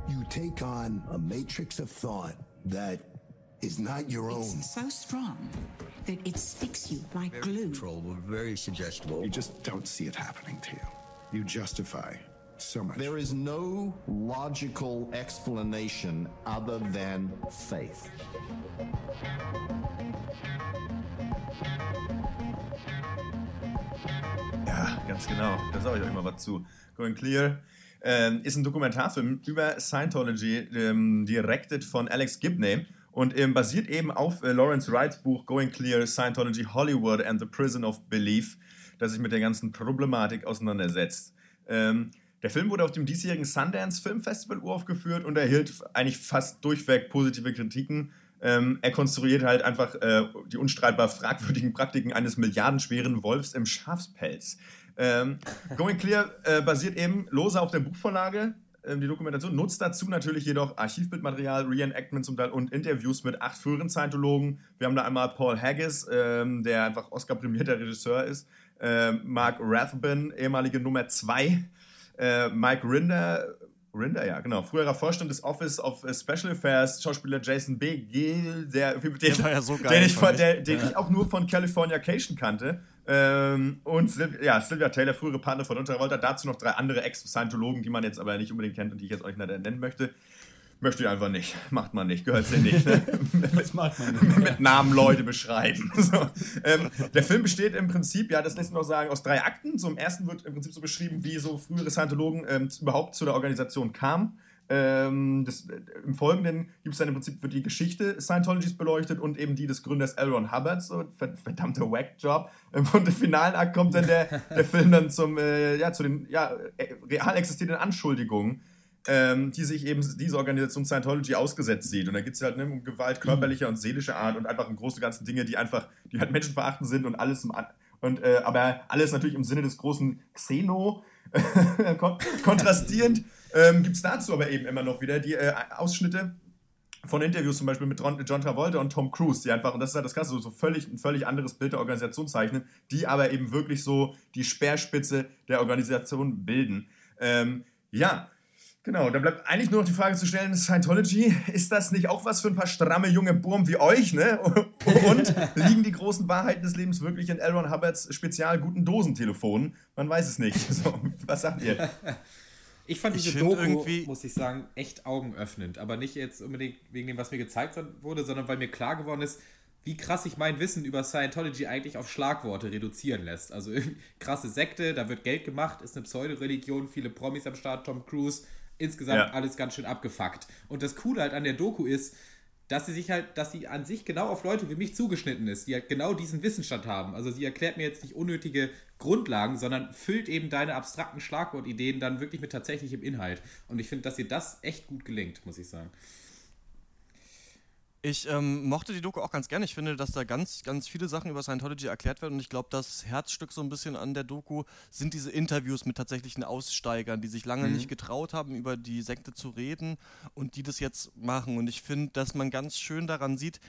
You take on a matrix of thought that is not your own. It's so strong that it sticks you like very glue. Controllable, very suggestible. You just don't see it happening to you. You justify so much. There is no logical explanation other than faith. Ja, ganz genau. Da sage ich euch mal was zu. Going Clear ähm, ist ein Dokumentarfilm über Scientology, ähm, directed von Alex Gibney und ähm, basiert eben auf äh, Lawrence Wrights Buch Going Clear, Scientology Hollywood and the Prison of Belief, das sich mit der ganzen Problematik auseinandersetzt. Ähm, der Film wurde auf dem diesjährigen Sundance Film Festival uraufgeführt und erhielt eigentlich fast durchweg positive Kritiken. Ähm, er konstruiert halt einfach äh, die unstreitbar fragwürdigen Praktiken eines milliardenschweren Wolfs im Schafspelz. Ähm, (laughs) Going Clear äh, basiert eben lose auf der Buchvorlage. Ähm, die Dokumentation nutzt dazu natürlich jedoch Archivbildmaterial, Reenactments und, und Interviews mit acht früheren Scientologen. Wir haben da einmal Paul Haggis, ähm, der einfach Oscar-prämierter Regisseur ist, äh, Mark Rathbun, ehemalige Nummer 2, äh, Mike Rinder, Rinder, ja, genau. Früherer Vorstand des Office of Special Affairs, Schauspieler Jason B. Gill, der, den, der ja so geil, den, ich, von, der, den ja. ich auch nur von California Cation kannte. Ähm, und ja, Sylvia Taylor, frühere Partner von Unterwolter. Dazu noch drei andere Ex-Scientologen, die man jetzt aber nicht unbedingt kennt und die ich jetzt euch nicht nennen möchte. Möchte ich einfach nicht. Macht man nicht. Gehört sich nicht. Ne? (laughs) Das macht man nicht. Mit Namen Leute beschreiben. (laughs) So. Ähm, der Film besteht im Prinzip, ja, das lässt sich noch sagen, aus drei Akten. So im ersten wird im Prinzip so beschrieben, wie so frühere Scientologen ähm, überhaupt zu der Organisation kamen. Ähm, das, äh, Im Folgenden gibt es dann im Prinzip wird die Geschichte Scientologys beleuchtet und eben die des Gründers L. Ron Hubbard, so verdammter Wack-Job. Und im finalen Akt kommt dann der, der Film dann zum, äh, ja, zu den ja, äh, real existierenden Anschuldigungen, ähm, die sich eben diese Organisation Scientology ausgesetzt sieht. Und da geht es halt ne, um Gewalt körperlicher und seelischer Art und einfach um große ganzen Dinge, die einfach, die halt menschenverachtend sind und alles im, und, äh, aber alles natürlich im Sinne des großen Xeno, (laughs) kon kontrastierend. Ähm, Gibt es dazu aber eben immer noch wieder die äh, Ausschnitte von Interviews zum Beispiel mit John Travolta und Tom Cruise, die einfach, und das ist halt das Ganze, so völlig, ein völlig anderes Bild der Organisation zeichnen, die aber eben wirklich so die Speerspitze der Organisation bilden. Ähm, ja, Genau, da bleibt eigentlich nur noch die Frage zu stellen, Scientology, ist das nicht auch was für ein paar stramme junge Burm wie euch, ne? (laughs) Und liegen die großen Wahrheiten des Lebens wirklich in L. Ron Hubbards spezial guten Dosentelefonen? Man weiß es nicht. (laughs) So, was sagt ihr? Ich fand diese Ich Doku, find irgendwie- muss ich sagen, echt augenöffnend. Aber nicht jetzt unbedingt wegen dem, was mir gezeigt wurde, sondern weil mir klar geworden ist, wie krass sich mein Wissen über Scientology eigentlich auf Schlagworte reduzieren lässt. Also (laughs) krasse Sekte, da wird Geld gemacht, ist eine Pseudo-Religion, viele Promis am Start, Tom Cruise, insgesamt Ja. alles ganz schön abgefuckt. Und das Coole halt an der Doku ist, dass sie sich halt, dass sie an sich genau auf Leute wie mich zugeschnitten ist, die halt genau diesen Wissensstand haben. Also sie erklärt mir jetzt nicht unnötige Grundlagen, sondern füllt eben deine abstrakten Schlagwortideen dann wirklich mit tatsächlichem Inhalt. Und ich finde, dass ihr das echt gut gelingt, muss ich sagen. Ich ähm, mochte die Doku auch ganz gerne. Ich finde, dass da ganz, ganz viele Sachen über Scientology erklärt werden. Und ich glaube, das Herzstück so ein bisschen an der Doku sind diese Interviews mit tatsächlichen Aussteigern, die sich lange Mhm. nicht getraut haben, über die Sekte zu reden und die das jetzt machen. Und ich finde, dass man ganz schön daran sieht,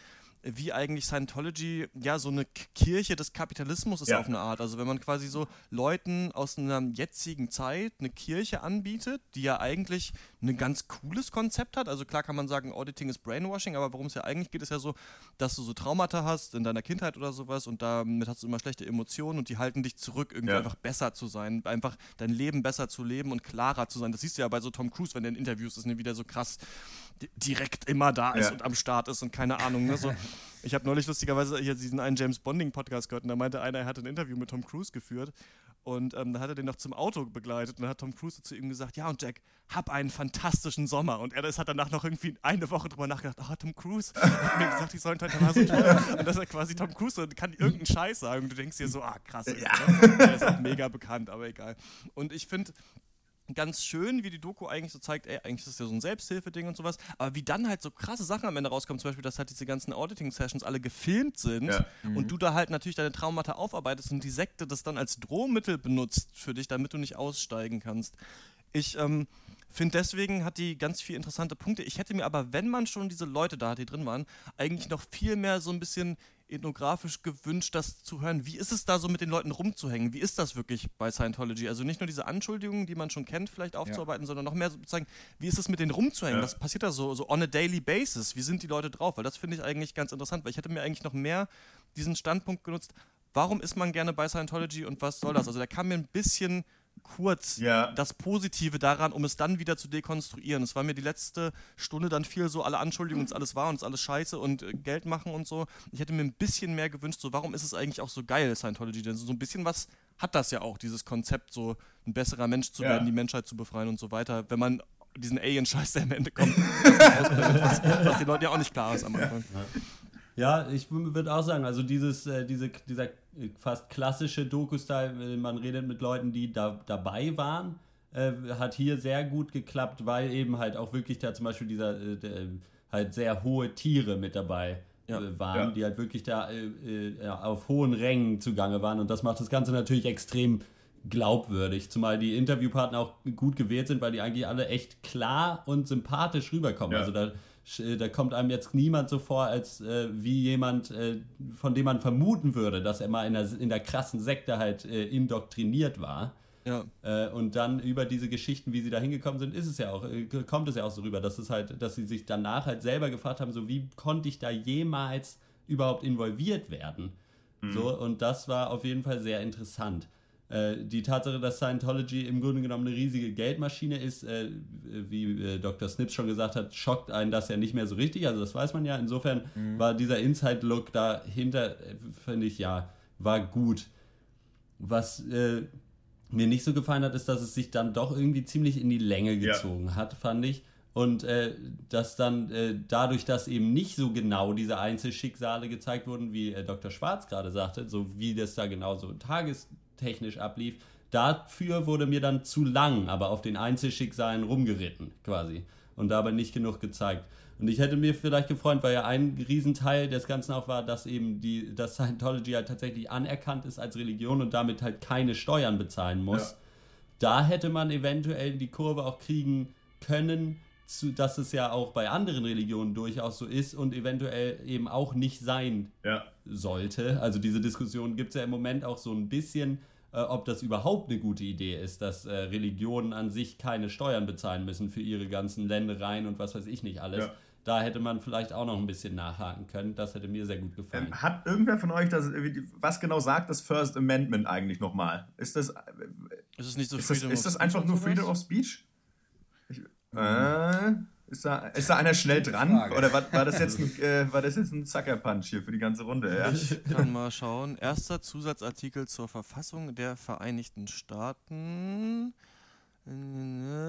wie eigentlich Scientology ja so eine Kirche des Kapitalismus ist Ja. auf eine Art. Also wenn man quasi so Leuten aus einer jetzigen Zeit eine Kirche anbietet, die ja eigentlich ein ganz cooles Konzept hat. Also klar kann man sagen, Auditing ist Brainwashing, aber worum es ja eigentlich geht, ist ja so, dass du so Traumata hast in deiner Kindheit oder sowas und damit hast du immer schlechte Emotionen und die halten dich zurück, irgendwie Ja. einfach besser zu sein, einfach dein Leben besser zu leben und klarer zu sein. Das siehst du ja bei so Tom Cruise, wenn der in Interviews ist, ne, wie der so krass direkt immer da ist Ja. und am Start ist und keine Ahnung. Ne, so. (laughs) Ich habe neulich lustigerweise hier diesen einen James Bonding Podcast gehört und da meinte einer, er hatte ein Interview mit Tom Cruise geführt und ähm, da hat er den noch zum Auto begleitet und dann hat Tom Cruise zu ihm gesagt, ja und Jack, hab einen fantastischen Sommer und er das hat danach noch irgendwie eine Woche drüber nachgedacht, ach Tom Cruise (laughs) hat mir gesagt, ich soll heute mal so toll und dass er quasi Tom Cruise so, kann irgendeinen Scheiß sagen und du denkst dir so, ah krass, ja. der ist auch mega bekannt, aber egal. Und ich finde ganz schön, wie die Doku eigentlich so zeigt, ey, eigentlich ist das ja so ein Selbsthilfeding und sowas, aber wie dann halt so krasse Sachen am Ende rauskommen, zum Beispiel, dass halt diese ganzen Auditing-Sessions alle gefilmt sind Ja. und du da halt natürlich deine Traumata aufarbeitest und die Sekte das dann als Drohmittel benutzt für dich, damit du nicht aussteigen kannst. Ich ähm, finde deswegen hat die ganz viele interessante Punkte. Ich hätte mir aber, wenn man schon diese Leute da hat, die drin waren, eigentlich noch viel mehr so ein bisschen ethnografisch gewünscht, das zu hören. Wie ist es da so mit den Leuten rumzuhängen? Wie ist das wirklich bei Scientology? Also nicht nur diese Anschuldigungen, die man schon kennt, vielleicht aufzuarbeiten, sondern noch mehr sozusagen, wie ist es mit denen rumzuhängen? Ja. Was passiert da so, so on a daily basis? Wie sind die Leute drauf? Weil das finde ich eigentlich ganz interessant, weil ich hätte mir eigentlich noch mehr diesen Standpunkt genutzt, warum ist man gerne bei Scientology und was soll das? Also da kam mir ein bisschen kurz Ja. das Positive daran, um es dann wieder zu dekonstruieren. Es war mir die letzte Stunde dann viel so, alle Anschuldigungen, uns alles wahr, uns alles scheiße und äh, Geld machen und so. Ich hätte mir ein bisschen mehr gewünscht, so warum ist es eigentlich auch so geil, Scientology? Denn so ein bisschen was hat das ja auch, dieses Konzept, so ein besserer Mensch zu Ja. werden, die Menschheit zu befreien und so weiter, wenn man diesen Alien-Scheiß, der am Ende kommt, (laughs) was, was den Leuten ja auch nicht klar ist am Anfang. Ja, ich würde auch sagen, also dieses, äh, diese, dieser äh, fast klassische Doku-Style, äh, man redet mit Leuten, die da dabei waren, äh, hat hier sehr gut geklappt, weil eben halt auch wirklich da zum Beispiel dieser äh, der, halt sehr hohe Tiere mit dabei Ja. äh, waren, Ja. die halt wirklich da äh, äh, ja, auf hohen Rängen zugange waren und das macht das Ganze natürlich extrem glaubwürdig, zumal die Interviewpartner auch gut gewählt sind, weil die eigentlich alle echt klar und sympathisch rüberkommen. Ja. Also da, sch- da kommt einem jetzt niemand so vor, als äh, wie jemand, äh, von dem man vermuten würde, dass er mal in der, in der krassen Sekte halt äh, indoktriniert war. Ja. Äh, und dann über diese Geschichten, wie sie da hingekommen sind, ist es ja auch, äh, kommt es ja auch so rüber, dass es halt, dass sie sich danach halt selber gefragt haben, so wie konnte ich da jemals überhaupt involviert werden? So, und das war auf jeden Fall sehr interessant. Äh, die Tatsache, dass Scientology im Grunde genommen eine riesige Geldmaschine ist, äh, wie äh, Dr. Snips schon gesagt hat, schockt einen das ja nicht mehr so richtig. Also das weiß man ja. Insofern mhm. war dieser Inside-Look dahinter, äh, finde ich, ja, war gut. Was äh, mir nicht so gefallen hat, ist, dass es sich dann doch irgendwie ziemlich in die Länge gezogen ja. hat, fand ich. Und dass dann dadurch, dass eben nicht so genau diese Einzelschicksale gezeigt wurden, wie Dr. Schwarz gerade sagte, so wie das da genau so tagestechnisch ablief, dafür wurde mir dann zu lang, aber auf den Einzelschicksalen rumgeritten quasi und dabei nicht genug gezeigt. Und ich hätte mir vielleicht gefreut, weil ja ein Riesenteil des Ganzen auch war, dass eben die, dass Scientology halt tatsächlich anerkannt ist als Religion und damit halt keine Steuern bezahlen muss. Ja. Da hätte man eventuell die Kurve auch kriegen können, zu, dass es ja auch bei anderen Religionen durchaus so ist und eventuell eben auch nicht sein ja. sollte. Also diese Diskussion gibt es ja im Moment auch so ein bisschen, äh, ob das überhaupt eine gute Idee ist, dass äh, Religionen an sich keine Steuern bezahlen müssen für ihre ganzen Ländereien und was weiß ich nicht alles. Ja. Da hätte man vielleicht auch noch ein bisschen nachhaken können. Das hätte mir sehr gut gefallen. Ähm, hat irgendwer von euch das, was genau sagt das First Amendment eigentlich nochmal? Ist das, ist es nicht so ist das, ist das einfach nur Freedom of Speech? Ich, äh, ist da, ist da einer schnell dran? Oder war, war, das jetzt ein, äh, war das jetzt ein Sucker-Punch hier für die ganze Runde? Ja? Ich kann mal schauen. Erster Zusatzartikel zur Verfassung der Vereinigten Staaten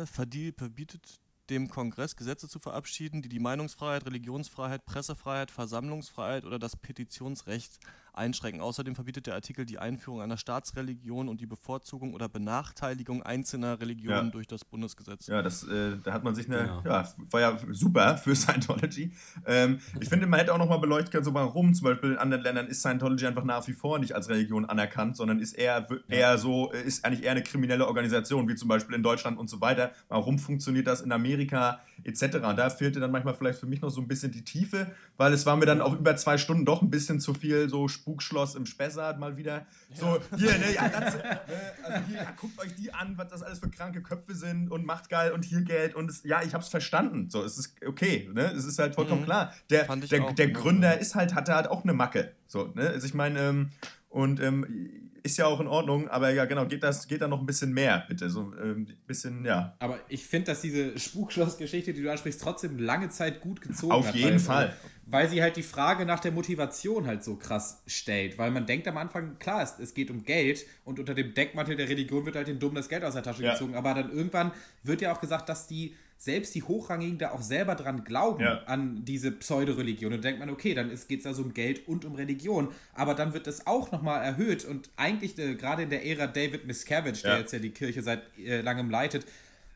verbietet dem Kongress Gesetze zu verabschieden, die die Meinungsfreiheit, Religionsfreiheit, Pressefreiheit, Versammlungsfreiheit oder das Petitionsrecht einschränken. Außerdem verbietet der Artikel die Einführung einer Staatsreligion und die Bevorzugung oder Benachteiligung einzelner Religionen ja. durch das Bundesgesetz. Ja, das, äh, da hat man sich eine, ja. ja. war ja super für (laughs) Scientology. Ähm, ich finde, man hätte auch nochmal beleuchten können, so warum zum Beispiel in anderen Ländern ist Scientology einfach nach wie vor nicht als Religion anerkannt, sondern ist eher, eher so, ist eigentlich eher eine kriminelle Organisation, wie zum Beispiel in Deutschland und so weiter. Warum funktioniert das in Amerika etc.? Und da fehlte dann manchmal vielleicht für mich noch so ein bisschen die Tiefe, weil es war mir dann auch über zwei Stunden doch ein bisschen zu viel so Spukschloss im Spessart mal wieder. So, hier, ne, ja, das, ne, also hier, ja, guckt euch die an, was das alles für kranke Köpfe sind und macht geil und hier Geld und es, ja, ich hab's verstanden. So, es ist okay, ne, es ist halt vollkommen mhm. klar. Der, der, der Gründer ist halt, hatte halt auch eine Macke. So, ne, also ich meine, ähm, und ähm, ist ja auch in Ordnung, aber ja, genau, geht, das, geht da noch ein bisschen mehr, bitte. So ein ähm, bisschen, ja. Aber ich finde, dass diese Spukschloss-Geschichte, die du ansprichst, trotzdem lange Zeit gut gezogen Auf hat. Auf jeden Fall. Weil sie halt die Frage nach der Motivation halt so krass stellt. Weil man denkt am Anfang, klar, es, es geht um Geld und unter dem Deckmantel der Religion wird halt den Dummen das Geld aus der Tasche ja. gezogen. Aber dann irgendwann wird ja auch gesagt, dass die selbst die Hochrangigen da auch selber dran glauben, ja. an diese Pseudo-Religion. Und denkt man, okay, dann geht es also um Geld und um Religion. Aber dann wird es auch nochmal erhöht. Und eigentlich, äh, gerade in der Ära David Miscavige, der jetzt ja die Kirche seit äh, langem leitet,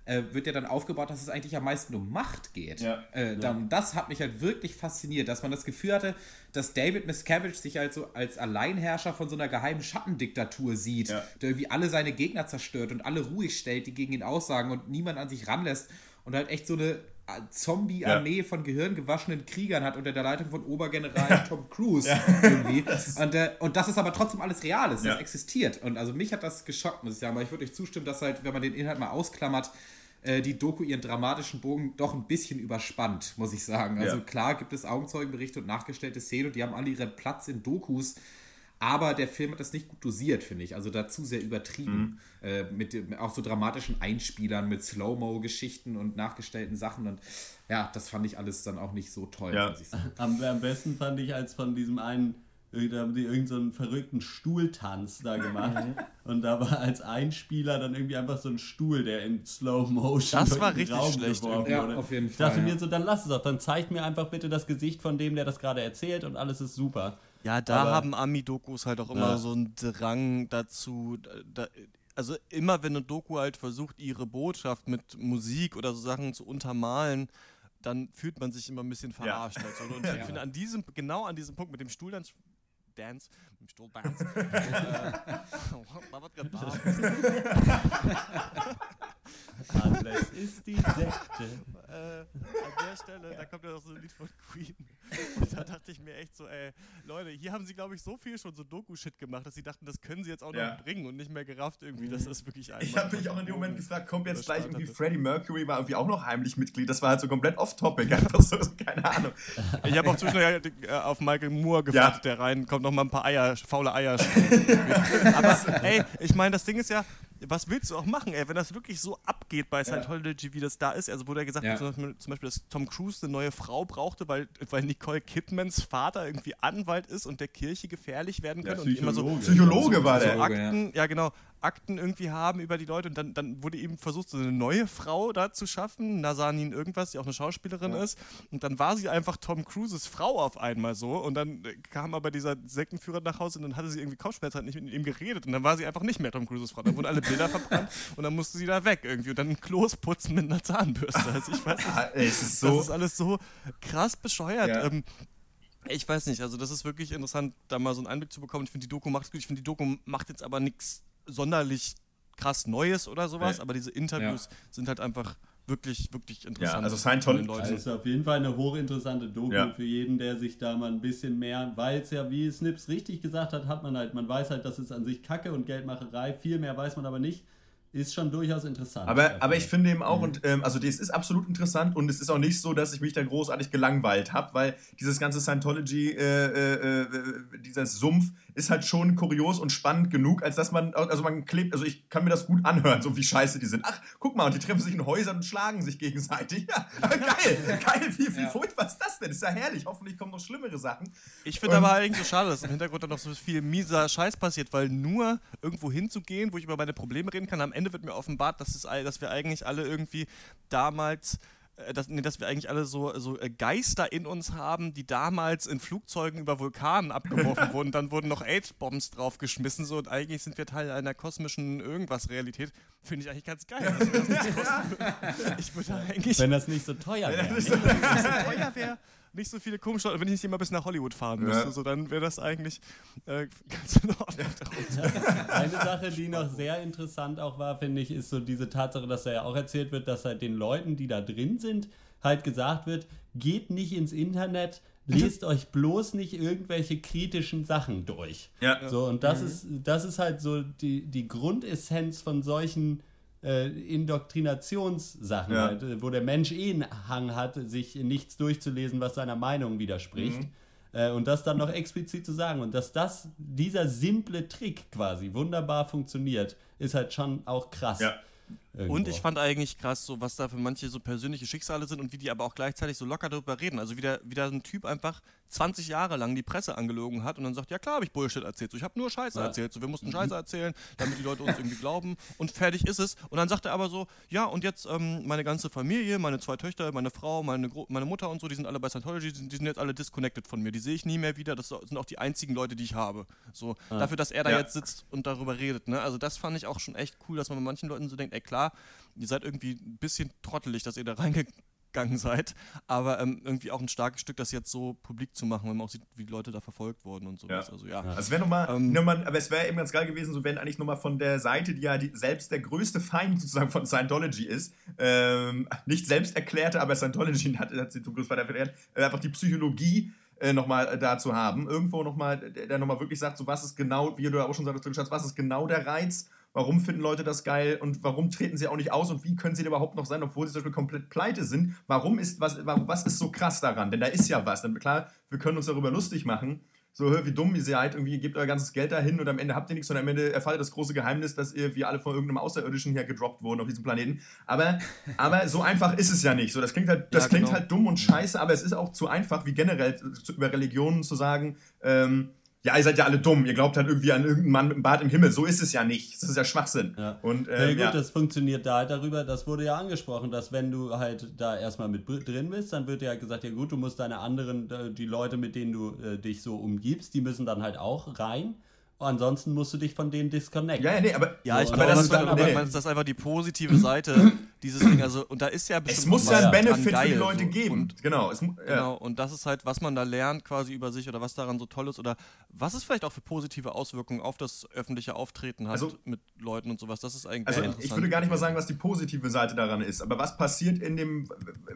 äh, wird ja dann aufgebaut, dass es eigentlich am meisten um Macht geht. Ja. Äh, dann, das hat mich halt wirklich fasziniert, dass man das Gefühl hatte, dass David Miscavige sich halt so als Alleinherrscher von so einer geheimen Schattendiktatur sieht, ja. der irgendwie alle seine Gegner zerstört und alle ruhig stellt, die gegen ihn aussagen und niemand an sich ranlässt und halt echt so eine äh, Zombie-Armee ja. von gehirngewaschenen Kriegern hat unter der Leitung von Obergeneral Tom Cruise ja. irgendwie. (laughs) Und, äh, und das ist aber trotzdem alles real, ist, ja. das existiert. Und also mich hat das geschockt, muss ich sagen. Aber ich würde euch zustimmen, dass halt, wenn man den Inhalt mal ausklammert, äh, die Doku ihren dramatischen Bogen doch ein bisschen überspannt, muss ich sagen. Also klar gibt es Augenzeugenberichte und nachgestellte Szenen und die haben alle ihren Platz in Dokus. Aber der Film hat das nicht gut dosiert, finde ich. Also dazu sehr übertrieben. Mhm. Äh, mit, mit, auch so dramatischen Einspielern, mit Slow-Mo-Geschichten und nachgestellten Sachen. Und ja, das fand ich alles dann auch nicht so toll, ja. muss ich sagen. Am, am besten fand ich, als von diesem einen da haben die irgendeinen so verrückten Stuhltanz da gemacht. Mhm. und da war als Einspieler dann irgendwie einfach so ein Stuhl, der in Slow Motion das war richtig Raum schlecht ja, wurde. auf jeden Fall. Ich dachte ja. mir so, dann lass es doch, dann zeigt mir einfach bitte das Gesicht von dem, der das gerade erzählt und alles ist super. Ja, da Aber, haben Ami-Dokus halt auch immer ja. so einen Drang dazu. Da, also immer wenn eine Doku halt versucht, ihre Botschaft mit Musik oder so Sachen zu untermalen, dann fühlt man sich immer ein bisschen verarscht. Ja. Also. (laughs) Und ich finde an diesem, genau an diesem Punkt mit dem Stuhl Dance, Dance mit dem Stuhl Dance, (laughs) äh, (laughs) Alles (laughs) ist die Sekte. äh, an der Stelle, da kommt ja noch so ein Lied von Queen. Und da dachte ich mir echt so, ey, Leute, hier haben sie, glaube ich, so viel schon so Doku-Shit gemacht, dass sie dachten, das können sie jetzt auch Ja. noch bringen und nicht mehr gerafft irgendwie. Das ist wirklich einmal. Ich habe mich auch in dem Moment gefragt, kommt jetzt gleich irgendwie. Freddie Mercury, war irgendwie auch noch heimlich Mitglied. Das war halt so komplett off-topic, einfach so, keine Ahnung. Ich habe auch zwischendurch äh, auf Michael Moore gewartet, der rein kommt noch mal ein paar Eier, faule Eier. (laughs) Aber ey, ich meine, das Ding ist ja, was willst du auch machen, ey, wenn das wirklich so abgeht bei Scientology, wie das da ist? Also wurde ja gesagt, Ja. zum, Beispiel, zum Beispiel, dass Tom Cruise eine neue Frau brauchte, weil, weil Nicole Kidmans Vater irgendwie Anwalt ist und der Kirche gefährlich werden Ja, könnte und die immer so Psychologe. War so der. Akten, ja. genau, Akten irgendwie haben über die Leute und dann, dann wurde eben versucht, so eine neue Frau da zu schaffen, Nazanin irgendwas, die auch eine Schauspielerin ist und dann war sie einfach Tom Cruises Frau auf einmal so und dann kam aber dieser Sektenführer nach Hause und dann hatte sie irgendwie Kopfschmerzen, hat nicht mit ihm geredet und dann war sie einfach nicht mehr Tom Cruises Frau, dann wurden alle Bilder verbrannt (laughs) und dann musste sie da weg irgendwie und dann ein Klos putzen mit einer Zahnbürste, also ich weiß nicht, (laughs) es ist das so. ist alles so krass bescheuert. Ja. Ähm, ich weiß nicht, also das ist wirklich interessant, da mal so einen Einblick zu bekommen. Ich finde, die Doku macht es gut. Ich finde, die Doku macht jetzt aber nichts sonderlich krass Neues oder sowas, aber diese Interviews sind halt einfach wirklich, wirklich interessant. also von Scientology-. Also ist auf jeden Fall eine hochinteressante Doku Ja. für jeden, der sich da mal ein bisschen mehr, weil es ja, wie Snips richtig gesagt hat, hat man halt, man weiß halt, das ist an sich Kacke und Geldmacherei, viel mehr weiß man aber nicht. Ist schon durchaus interessant. Aber, aber ich finde eben Mhm. auch, und ähm, also das ist absolut interessant und es ist auch nicht so, dass ich mich da großartig gelangweilt habe, weil dieses ganze Scientology, äh, äh, äh, dieser Sumpf ist halt schon kurios und spannend genug, als dass man, also man klebt, also ich kann mir das gut anhören, so wie scheiße die sind. Ach, guck mal, und die treffen sich in Häusern und schlagen sich gegenseitig. (laughs) Ja, geil, geil, wie, wie furchtbar ist das denn? Ist ja herrlich, hoffentlich kommen noch schlimmere Sachen. Ich finde aber eigentlich so schade, dass im Hintergrund dann noch so viel mieser Scheiß passiert, weil nur irgendwo hinzugehen, wo ich über meine Probleme reden kann, am Ende wird mir offenbart, dass, es, dass wir eigentlich alle irgendwie damals, dass, nee, dass wir eigentlich alle so, so äh, Geister in uns haben, die damals in Flugzeugen über Vulkanen abgeworfen (laughs) wurden, dann wurden noch Age-Bombs draufgeschmissen so, und eigentlich sind wir Teil einer kosmischen Irgendwas-Realität. Finde ich eigentlich ganz geil. das (laughs) würden. Ich würde eigentlich Wenn das nicht so teuer wäre. nicht so teuer (laughs) wäre, nicht so viele komische Leute, wenn ich nicht immer bis nach Hollywood fahren Ja. müsste, so, dann wäre das eigentlich äh, (laughs) ganz in Ordnung. (laughs) Eine Sache, die noch sehr interessant auch war, finde ich, ist so diese Tatsache, dass da ja auch erzählt wird, dass halt den Leuten, die da drin sind, halt gesagt wird, geht nicht ins Internet, lest euch bloß nicht irgendwelche kritischen Sachen durch. Ja. So, und das ist, das ist halt so die, die Grundessenz von solchen äh, Indoktrinationssachen, Ja. halt, äh, wo der Mensch eh einen Hang hat, sich nichts durchzulesen, was seiner Meinung widerspricht. Mhm. Äh, und das dann noch explizit zu sagen. Und dass das, dieser simple Trick quasi wunderbar funktioniert, ist halt schon auch krass. Ja. Irgendwo. Und ich fand eigentlich krass, so was da für manche so persönliche Schicksale sind und wie die aber auch gleichzeitig so locker darüber reden. Also wie der, wie da ein Typ einfach 20 Jahre lang die Presse angelogen hat und dann sagt, ja klar habe ich Bullshit erzählt, so, ich habe nur Scheiße Ja. erzählt, so, wir mussten Scheiße erzählen, damit die Leute uns irgendwie glauben und fertig ist es. Und dann sagt er aber so, ja und jetzt ähm, meine ganze Familie, meine zwei Töchter, meine Frau, meine, Gro meine Mutter und so, die sind alle bei Scientology, die sind, die sind jetzt alle disconnected von mir, die sehe ich nie mehr wieder, das sind auch die einzigen Leute, die ich habe. So, Ah. dafür, dass er da Ja. jetzt sitzt und darüber redet, ne? Also das fand ich auch schon echt cool, dass man bei manchen Leuten so denkt, ey klar, ihr seid irgendwie ein bisschen trottelig, dass ihr da reingegangen (laughs) seid, aber ähm, irgendwie auch ein starkes Stück, das jetzt so publik zu machen, wenn man auch sieht, wie die Leute da verfolgt wurden und sowas. Ja. Also ja. Also wäre nochmal, Ähm, noch mal, aber es wäre eben ganz geil gewesen, so wenn eigentlich nochmal von der Seite, die ja die, selbst der größte Feind sozusagen von Scientology ist, ähm, nicht selbst erklärte, aber Scientology hat, hat sie zum Schluss weiter verehrt, äh, einfach die Psychologie äh, nochmal äh, da zu haben. Irgendwo nochmal, der, der nochmal wirklich sagt, so was ist genau, wie du auch schon sagst, was ist genau der Reiz? Warum finden Leute das geil und warum treten sie auch nicht aus und wie können sie denn überhaupt noch sein, obwohl sie zum Beispiel komplett pleite sind? Warum ist, was, was ist so krass daran? Denn da ist ja was. Denn klar, wir können uns darüber lustig machen, so, hör, wie dumm ihr seid, irgendwie, ihr gebt euer ganzes Geld dahin und am Ende habt ihr nichts und am Ende erfahrt ihr das große Geheimnis, dass ihr, wir alle von irgendeinem Außerirdischen hier gedroppt wurden auf diesem Planeten. Aber, (laughs) aber so einfach ist es ja nicht. So, das klingt halt, das Ja, klingt genau. halt dumm und scheiße, aber es ist auch zu einfach, wie generell zu, über Religionen zu sagen, ähm, ja, ihr seid ja alle dumm, ihr glaubt halt irgendwie an irgendeinen Mann mit einem Bart im Himmel. So ist es ja nicht. Das ist ja Schwachsinn. Ja. Und, Na ähm, gut, ja. das funktioniert da halt darüber, das wurde ja angesprochen, dass wenn du halt da erstmal mit drin bist, dann wird ja halt gesagt, ja gut, du musst deine anderen, äh, die Leute, mit denen du äh, dich so umgibst, die müssen dann halt auch rein. Ansonsten musst du dich von denen disconnecten. ja, ja, nee, aber, Ja, ich So, glaube, und das, dann aber- aber, das ist einfach die positive Seite (clears throat) dieses Ding. Also, und da ist ja Es muss ja einen Benefit für die Leute so. geben. Und, genau, es, ja. genau. Und das ist halt, was man da lernt quasi über sich oder was daran so toll ist oder was es vielleicht auch für positive Auswirkungen auf das öffentliche Auftreten hat also, mit Leuten und sowas. Das ist eigentlich Also ich würde gar nicht mal sagen, was die positive Seite daran ist, aber was passiert in dem,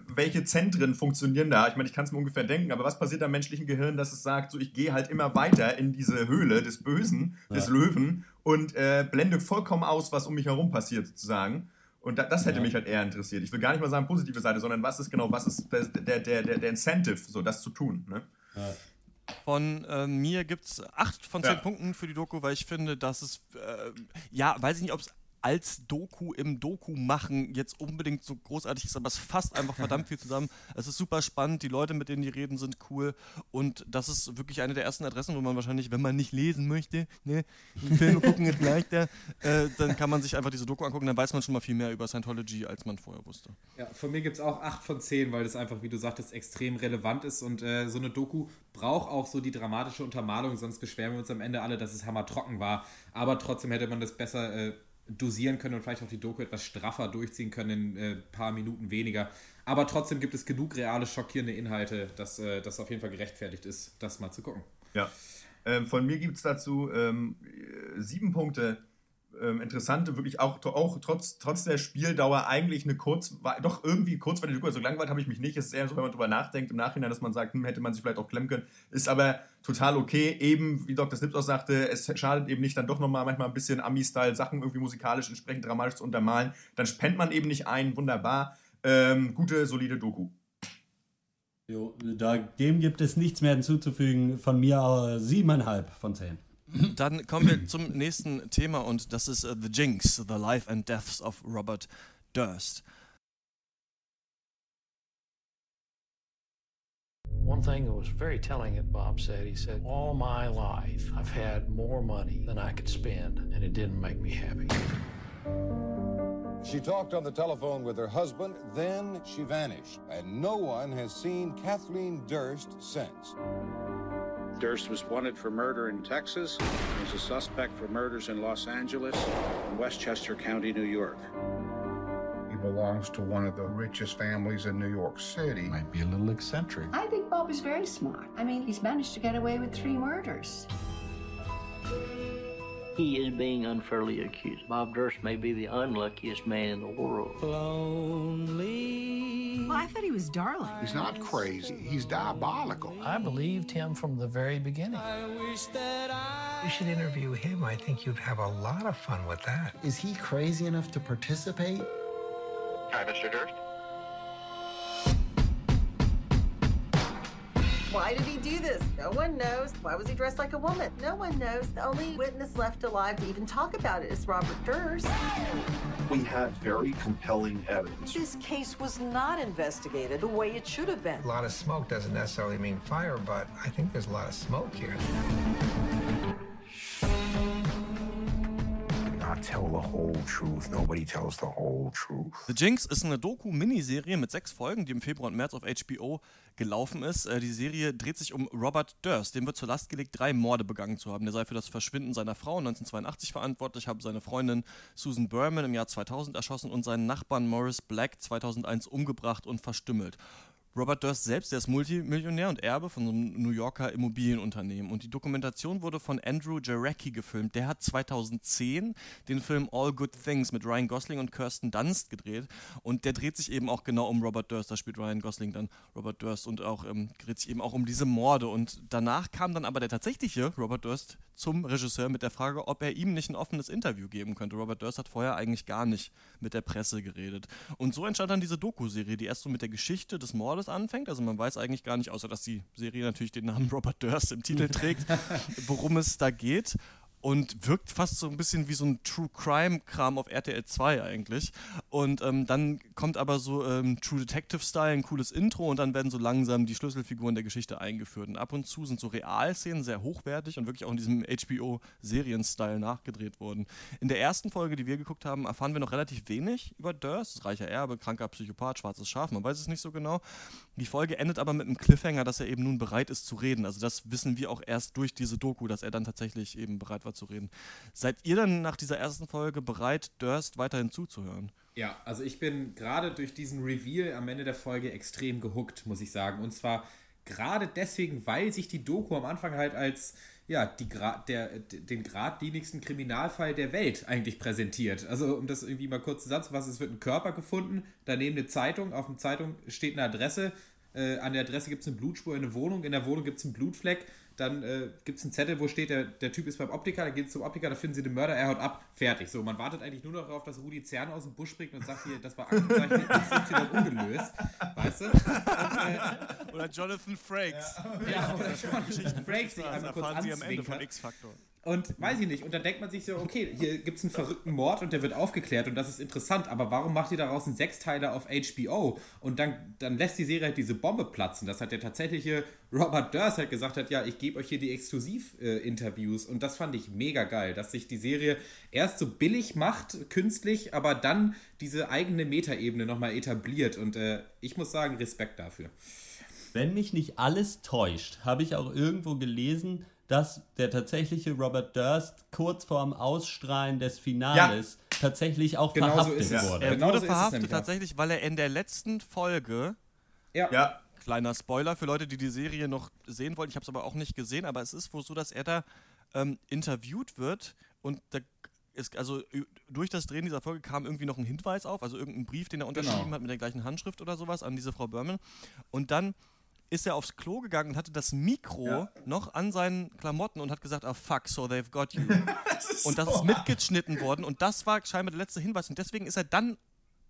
welche Zentren funktionieren da? Ich meine, ich kann es mir ungefähr denken, aber was passiert am menschlichen Gehirn, dass es sagt, so ich gehe halt immer weiter in diese Höhle des Bösen, ja. des Löwen und äh, blende vollkommen aus, was um mich herum passiert sozusagen. Und da, das hätte ja. mich halt eher interessiert. Ich will gar nicht mal sagen positive Seite, sondern was ist genau, was ist der, der, der, der Incentive, so das zu tun. Ne? Ja. Von äh, mir gibt es acht von zehn ja. Punkten für die Doku, weil ich finde, dass es, äh, ja, weiß ich nicht, ob es als Doku im Doku machen jetzt unbedingt so großartig ist, aber es fasst einfach (laughs) verdammt viel zusammen. Es ist super spannend, die Leute, mit denen die reden, sind cool und das ist wirklich eine der ersten Adressen, wo man wahrscheinlich, wenn man nicht lesen möchte, ne, Filme (laughs) gucken ist leichter, äh, dann kann man sich einfach diese Doku angucken, dann weiß man schon mal viel mehr über Scientology, als man vorher wusste. Ja, von mir gibt es auch 8 von 10, weil das einfach, wie du sagtest, extrem relevant ist und äh, so eine Doku braucht auch so die dramatische Untermalung, sonst beschweren wir uns am Ende alle, dass es hammertrocken war, aber trotzdem hätte man das besser äh, dosieren können und vielleicht auch die Doku etwas straffer durchziehen können, in ein äh, paar Minuten weniger. Aber trotzdem gibt es genug reale, schockierende Inhalte, dass äh, das auf jeden Fall gerechtfertigt ist, das mal zu gucken. Ja. Ähm, von mir gibt es dazu ähm, sieben Punkte ähm, interessante, wirklich auch, auch trotz, trotz der Spieldauer eigentlich eine kurz, doch irgendwie kurzweilige Doku. Also langweilig habe ich mich nicht. Es ist eher so, wenn man drüber nachdenkt im Nachhinein, dass man sagt, hm, hätte man sich vielleicht auch klemmen können. Ist aber total okay. Eben, wie Dr. Snips auch sagte, es schadet eben nicht, dann doch nochmal manchmal ein bisschen Ami-Style Sachen irgendwie musikalisch entsprechend dramatisch zu untermalen. Dann spennt man eben nicht ein. Wunderbar. Ähm, gute, solide Doku. Jo, da, dem gibt es nichts mehr hinzuzufügen. Von mir siebeneinhalb von zehn. Dann kommen wir zum nächsten Thema und das ist uh, The Jinx, The Life and Deaths of Robert Durst. One thing that was very telling that Bob said, he said, All my life I've had more money than I could spend, and it didn't make me happy. She talked on the telephone with her husband, then she vanished, and no one has seen Kathleen Durst since. Durst was wanted for murder in Texas, and was a suspect for murders in Los Angeles and Westchester County, New York. He belongs to one of the richest families in New York City. Might be a little eccentric. I think Bob is very smart. I mean, he's managed to get away with three murders. He is being unfairly accused. Bob Durst may be the unluckiest man in the world. Lonely. Well, I thought he was darling. He's not crazy. He's diabolical. I believed him from the very beginning. i wish that You should interview him. I think you'd have a lot of fun with that. Is he crazy enough to participate? Hi, Mr. Durst. Why did he do this? No one knows. Why was he dressed like a woman? No one knows. The only witness left alive to even talk about it is Robert Durst. We had very compelling evidence. This case was not investigated the way it should have been. A lot of smoke doesn't necessarily mean fire, but I think there's a lot of smoke here. Tell the whole truth. Nobody tells the whole truth. The Jinx ist eine Doku-Miniserie mit sechs Folgen, die im Februar und März auf HBO gelaufen ist. Äh, die Serie dreht sich um Robert Durst. Dem wird zur Last gelegt, drei Morde begangen zu haben. Der sei für das Verschwinden seiner Frau 1982 verantwortlich, habe seine Freundin Susan Berman im Jahr 2000 erschossen und seinen Nachbarn Morris Black 2001 umgebracht und verstümmelt. Robert Durst selbst, der ist Multimillionär und Erbe von so einem New Yorker Immobilienunternehmen. Und die Dokumentation wurde von Andrew Jarecki gefilmt. Der hat 2010 den Film All Good Things mit Ryan Gosling und Kirsten Dunst gedreht. Und der dreht sich eben auch genau um Robert Durst. Da spielt Ryan Gosling dann Robert Durst und auch ähm, dreht sich eben auch um diese Morde. Und danach kam dann aber der tatsächliche Robert Durst zum Regisseur mit der Frage, ob er ihm nicht ein offenes Interview geben könnte. Robert Durst hat vorher eigentlich gar nicht mit der Presse geredet. Und so entstand dann diese Doku-Serie, die erst so mit der Geschichte des Mordes anfängt. Also man weiß eigentlich gar nicht, außer dass die Serie natürlich den Namen Robert Durst im Titel trägt, (laughs) worum es da geht und wirkt fast so ein bisschen wie so ein True Crime Kram auf RTL 2 eigentlich. Und ähm, dann kommt aber so ähm, True Detective Style, ein cooles Intro und dann werden so langsam die Schlüsselfiguren der Geschichte eingeführt. Und ab und zu sind so Realszenen sehr hochwertig und wirklich auch in diesem HBO Serien-Style nachgedreht worden. In der ersten Folge, die wir geguckt haben, erfahren wir noch relativ wenig über Durst, reicher Erbe, kranker Psychopath, schwarzes Schaf, man weiß es nicht so genau. Die Folge endet aber mit einem Cliffhanger, dass er eben nun bereit ist zu reden. Also das wissen wir auch erst durch diese Doku, dass er dann tatsächlich eben bereit war zu reden. Seid ihr dann nach dieser ersten Folge bereit, Durst weiterhin zuzuhören? Ja, also ich bin gerade durch diesen Reveal am Ende der Folge extrem gehuckt, muss ich sagen. Und zwar gerade deswegen, weil sich die Doku am Anfang halt als ja, die Gra der, den geradlinigsten Kriminalfall der Welt eigentlich präsentiert. Also, um das irgendwie mal kurz zusammenzufassen, es wird ein Körper gefunden, daneben eine Zeitung, auf der Zeitung steht eine Adresse, äh, an der Adresse gibt es eine Blutspur in der Wohnung, in der Wohnung gibt es einen Blutfleck, dann äh, gibt es einen Zettel, wo steht, der, der Typ ist beim Optiker, dann geht es zum Optiker, da finden sie den Mörder, er haut ab, fertig. So, man wartet eigentlich nur noch darauf, dass Rudi Zern aus dem Busch springt und sagt hier, das war Aktenzeichen XY ungelöst, weißt du? Und, äh, oder Jonathan Frakes. Ja, ja oder Jonathan Frakes, die einmal kurz Sie am Ende von X-Factor. Und weiß ich nicht, und dann denkt man sich so, okay, hier gibt es einen verrückten Mord und der wird aufgeklärt und das ist interessant, aber warum macht ihr daraus einen Sechsteiler auf HBO? Und dann, dann lässt die Serie halt diese Bombe platzen, dass halt der tatsächliche Robert Durst halt gesagt hat, ja, ich gebe euch hier die Exklusiv-Interviews und das fand ich mega geil, dass sich die Serie erst so billig macht, künstlich, aber dann diese eigene Metaebene nochmal etabliert und äh, ich muss sagen, Respekt dafür. Wenn mich nicht alles täuscht, habe ich auch irgendwo gelesen, dass der tatsächliche Robert Durst kurz vorm Ausstrahlen des Finales ja. tatsächlich auch genau verhaftet so wurde. Er wurde verhaftet tatsächlich, weil er in der letzten Folge ja. ja. Kleiner Spoiler für Leute, die die Serie noch sehen wollen. Ich habe es aber auch nicht gesehen, aber es ist wohl so, dass er da ähm, interviewt wird und da ist, also durch das Drehen dieser Folge kam irgendwie noch ein Hinweis auf, also irgendein Brief, den er unterschrieben genau. hat mit der gleichen Handschrift oder sowas an diese Frau Berman. Und dann ist er aufs Klo gegangen und hatte das Mikro ja. noch an seinen Klamotten und hat gesagt, ah oh, fuck, so they've got you. (laughs) das und das so ist mitgeschnitten worden und das war scheinbar der letzte Hinweis und deswegen ist er dann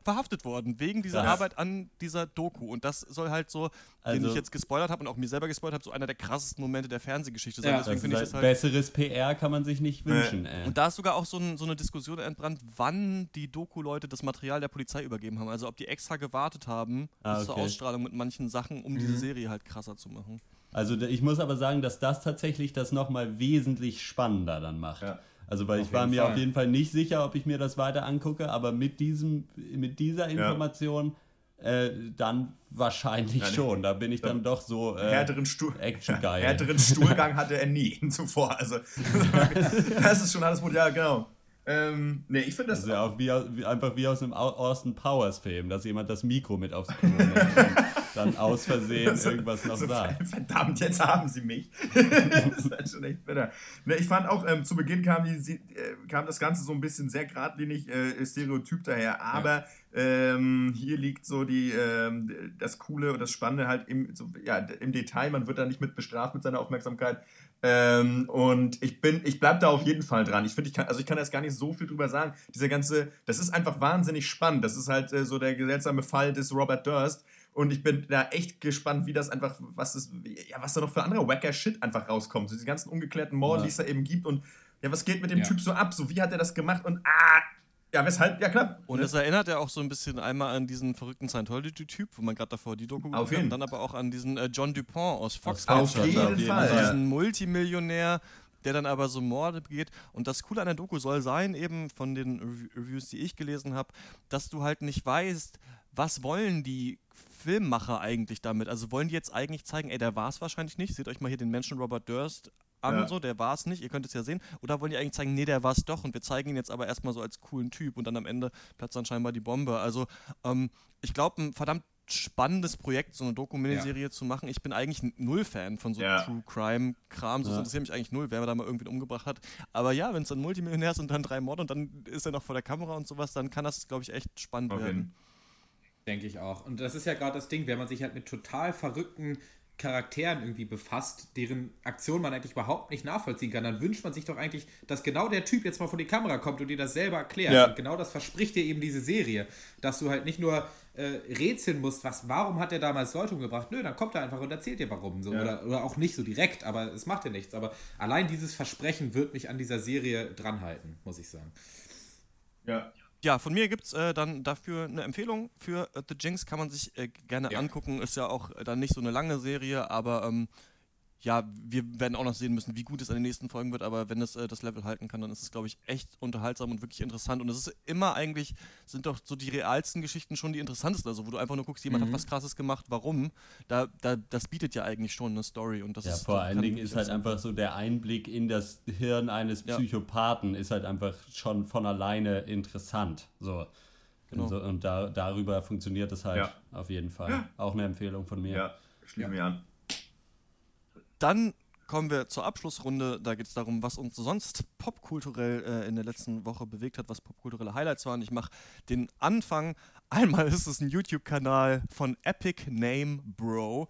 verhaftet worden wegen dieser Was? Arbeit an dieser Doku. Und das soll halt so, also, den ich jetzt gespoilert habe und auch mir selber gespoilert habe, so einer der krassesten Momente der Fernsehgeschichte sein. Ja, Deswegen halt halt besseres PR kann man sich nicht wünschen. Äh. Und da ist sogar auch so, ein, so eine Diskussion entbrannt, wann die Doku-Leute das Material der Polizei übergeben haben. Also ob die extra gewartet haben ah, bis okay. zur Ausstrahlung mit manchen Sachen, um mhm. diese Serie halt krasser zu machen. Also ich muss aber sagen, dass das tatsächlich das nochmal wesentlich spannender dann macht. Ja. Also weil auf ich war mir Fall. auf jeden Fall nicht sicher, ob ich mir das weiter angucke, aber mit diesem, mit dieser Information ja. äh, dann wahrscheinlich ja, schon. Da bin ich dann doch so äh, härteren, Stuhl Action geil. (laughs) härteren Stuhlgang hatte er nie (laughs) zuvor. Also (laughs) das ist schon alles gut, ja genau. Ähm, nee, ich finde das. Das ist ja auch wie, wie, einfach wie aus einem Austin Powers Film, dass jemand das Mikro mit aufs Klo nimmt dann aus Versehen so, irgendwas noch so, sagt. (laughs) Verdammt, jetzt haben sie mich. (laughs) das ist halt schon echt bitter. Ne, ich fand auch, ähm, zu Beginn kam, die, äh, kam das Ganze so ein bisschen sehr geradlinig, äh, stereotyp daher, aber ja. ähm, hier liegt so die, ähm, das Coole und das Spannende halt im, so, ja, im Detail. Man wird da nicht mit bestraft mit seiner Aufmerksamkeit. Ähm, und ich bin, ich bleib da auf jeden Fall dran. Ich finde, ich kann, also ich kann jetzt gar nicht so viel drüber sagen. Dieser ganze, das ist einfach wahnsinnig spannend. Das ist halt äh, so der seltsame Fall des Robert Durst. Und ich bin da echt gespannt, wie das einfach, was ist, ja, was da noch für andere wacker Shit einfach rauskommt. So diese ganzen ungeklärten Morden, ja. die es da eben gibt. Und ja, was geht mit dem ja. Typ so ab? So, wie hat er das gemacht? Und ah, ja, weshalb? Ja, klar. Und es erinnert ja auch so ein bisschen einmal an diesen verrückten Scientology-Typ, wo man gerade davor die Doku gesehen hat, und dann aber auch an diesen äh, John Dupont aus Fox. Auf jeden Fall. Diesen ja. Multimillionär, der dann aber so Morde begeht. Und das Coole an der Doku soll sein, eben von den Reviews, die ich gelesen habe, dass du halt nicht weißt, was wollen die Filmmacher eigentlich damit? Also wollen die jetzt eigentlich zeigen, ey, der war es wahrscheinlich nicht. Seht euch mal hier den Menschen Robert Durst an ja. und so, der war es nicht, ihr könnt es ja sehen. Oder wollen die eigentlich zeigen, nee, der war es doch und wir zeigen ihn jetzt aber erstmal so als coolen Typ und dann am Ende platzt dann scheinbar die Bombe. Also ähm, ich glaube, ein verdammt spannendes Projekt, so eine Doku-Miniserie ja. zu machen. Ich bin eigentlich null Fan von so ja. True Crime-Kram. So ja. interessiert mich eigentlich null, wer da mal irgendwie umgebracht hat. Aber ja, wenn es dann Multimillionär ist und dann drei Morde und dann ist er noch vor der Kamera und sowas, dann kann das, glaube ich, echt spannend okay. werden. Denke ich auch. Und das ist ja gerade das Ding, wenn man sich halt mit total verrückten Charakteren irgendwie befasst, deren Aktion man eigentlich überhaupt nicht nachvollziehen kann, dann wünscht man sich doch eigentlich, dass genau der Typ jetzt mal vor die Kamera kommt und dir das selber erklärt. Ja. Und genau das verspricht dir eben diese Serie, dass du halt nicht nur äh, rätseln musst, was, warum hat er damals Leute umgebracht? Nö, dann kommt er einfach und erzählt dir warum. So. Ja. Oder, oder auch nicht so direkt, aber es macht ja nichts. Aber allein dieses Versprechen wird mich an dieser Serie dranhalten, muss ich sagen. Ja, ja, von mir gibt es äh, dann dafür eine Empfehlung für äh, The Jinx, kann man sich äh, gerne ja. angucken. Ist ja auch äh, dann nicht so eine lange Serie, aber ähm, ja, wir werden auch noch sehen müssen, wie gut es in den nächsten Folgen wird, aber wenn es äh, das Level halten kann, dann ist es, glaube ich, echt unterhaltsam und wirklich interessant. Und es ist immer eigentlich, sind doch so die realsten Geschichten schon die interessantesten, also wo du einfach nur guckst, jemand mhm. hat was krasses gemacht, warum? Da, da, das bietet ja eigentlich schon eine Story. Und das ja, ist, vor allen Dingen ist halt einfach so der Einblick in das Hirn eines Psychopathen ja. ist halt einfach schon von alleine interessant. So. Genau. Und, so, und da, darüber funktioniert es halt ja. auf jeden Fall. Auch eine Empfehlung von mir. Ja, schließe ja. mir an. Dann kommen wir zur Abschlussrunde. Da geht es darum, was uns sonst popkulturell äh, in der letzten Woche bewegt hat, was popkulturelle Highlights waren. Ich mache den Anfang. Einmal ist es ein YouTube-Kanal von Epic Name Bro.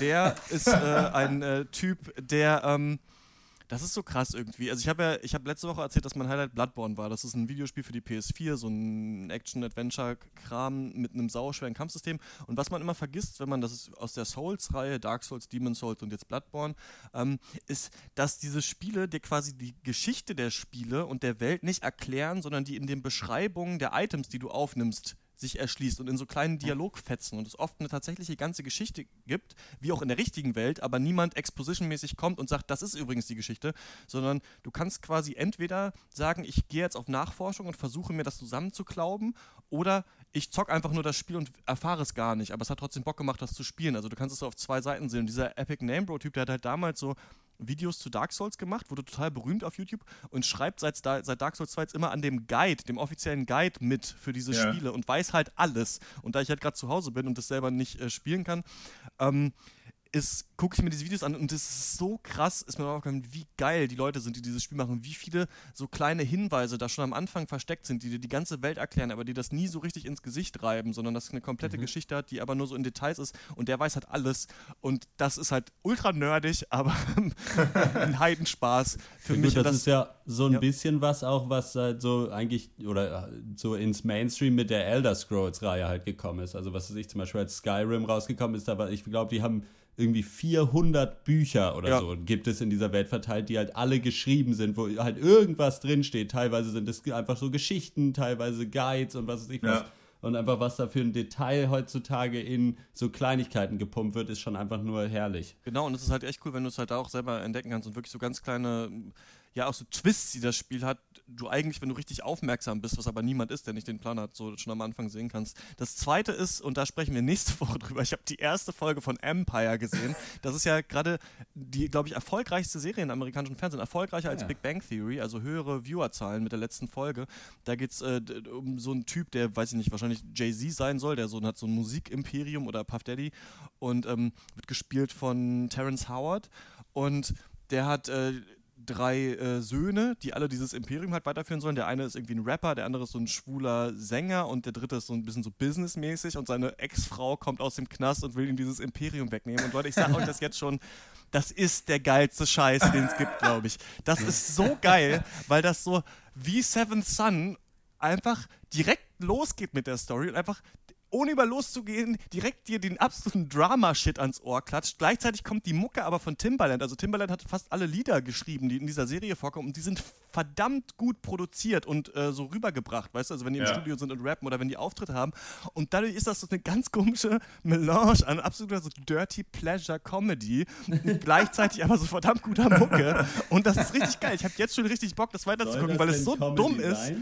Der ist äh, ein äh, Typ, der ähm, das ist so krass irgendwie. Also ich habe ja, ich habe letzte Woche erzählt, dass mein Highlight Bloodborne war. Das ist ein Videospiel für die PS4, so ein Action-Adventure-Kram mit einem sauschweren Kampfsystem. Und was man immer vergisst, wenn man das aus der Souls-Reihe, Dark Souls, Demon Souls und jetzt Bloodborne, ähm, ist, dass diese Spiele dir quasi die Geschichte der Spiele und der Welt nicht erklären, sondern die in den Beschreibungen der Items, die du aufnimmst, sich erschließt und in so kleinen Dialogfetzen und es oft eine tatsächliche ganze Geschichte gibt, wie auch in der richtigen Welt, aber niemand expositionmäßig kommt und sagt, das ist übrigens die Geschichte, sondern du kannst quasi entweder sagen, ich gehe jetzt auf Nachforschung und versuche mir das zusammenzuklauben oder ich zock einfach nur das Spiel und erfahre es gar nicht, aber es hat trotzdem Bock gemacht, das zu spielen. Also du kannst es so auf zwei Seiten sehen. Und dieser Epic Name Bro Typ, der hat halt damals so Videos zu Dark Souls gemacht, wurde total berühmt auf YouTube und schreibt seit, seit Dark Souls 2 jetzt immer an dem Guide, dem offiziellen Guide mit für diese ja. Spiele und weiß halt alles. Und da ich halt gerade zu Hause bin und das selber nicht äh, spielen kann, ähm, gucke ich mir diese Videos an und es ist so krass, ist mir aufgefallen, wie geil die Leute sind, die dieses Spiel machen, wie viele so kleine Hinweise da schon am Anfang versteckt sind, die dir die ganze Welt erklären, aber die das nie so richtig ins Gesicht reiben, sondern das eine komplette mhm. Geschichte hat, die aber nur so in Details ist und der weiß halt alles und das ist halt ultra nerdig, (laughs) aber ein Heidenspaß für ja, mich. Gut, das, das, ist ja so ein ja. bisschen was auch, was halt so eigentlich oder äh, so ins Mainstream mit der Elder Scrolls Reihe halt gekommen ist. Also was weiß ich zum Beispiel als Skyrim rausgekommen ist, aber ich glaube, die haben irgendwie 400 Bücher oder ja. so gibt es in dieser Welt verteilt, die halt alle geschrieben sind, wo halt irgendwas drinsteht. Teilweise sind es einfach so Geschichten, teilweise Guides und was weiß ich was. Ja. Und einfach, was da für ein Detail heutzutage in so Kleinigkeiten gepumpt wird, ist schon einfach nur herrlich. Genau, und es ist halt echt cool, wenn du es halt auch selber entdecken kannst und wirklich so ganz kleine ja auch so Twists, die das Spiel hat, du eigentlich, wenn du richtig aufmerksam bist, was aber niemand ist, der nicht den Plan hat, so schon am Anfang sehen kannst. Das zweite ist, und da sprechen wir nächste (laughs) Woche drüber, ich habe die erste Folge von Empire gesehen. Das ist ja gerade die, glaube ich, erfolgreichste Serie im amerikanischen Fernsehen. Erfolgreicher als ja. Big Bang Theory, also höhere Viewerzahlen mit der letzten Folge. Da geht es äh, um so einen Typ, der, weiß ich nicht, wahrscheinlich Jay-Z sein soll, der so hat so ein Musikimperium oder Puff Daddy und ähm, wird gespielt von Terrence Howard. Und der hat äh, drei äh, Söhne, die alle dieses Imperium halt weiterführen sollen. Der eine ist irgendwie ein Rapper, der andere ist so ein schwuler Sänger und der dritte ist so ein bisschen so businessmäßig und seine Ex-Frau kommt aus dem Knast und will ihm dieses Imperium wegnehmen. Und Leute, ich sage euch das jetzt schon, das ist der geilste Scheiß, den es gibt, glaube ich. Das ist so geil, weil das so wie Seventh Son einfach direkt losgeht mit der Story und einfach ohne über loszugehen, direkt dir den absoluten Drama-Shit ans Ohr klatscht. Gleichzeitig kommt die Mucke aber von Timbaland. Also Timbaland hat fast alle Lieder geschrieben, die in dieser Serie vorkommen und die sind verdammt gut produziert und äh, so rübergebracht, weißt du, also wenn die im ja. Studio sind und rappen oder wenn die Auftritte haben und dadurch ist das so eine ganz komische Melange an absoluter so Dirty Pleasure Comedy, (laughs) gleichzeitig aber so verdammt guter Mucke und das ist richtig geil. Ich habe jetzt schon richtig Bock, das weiterzugucken, weil es so dumm sein? ist.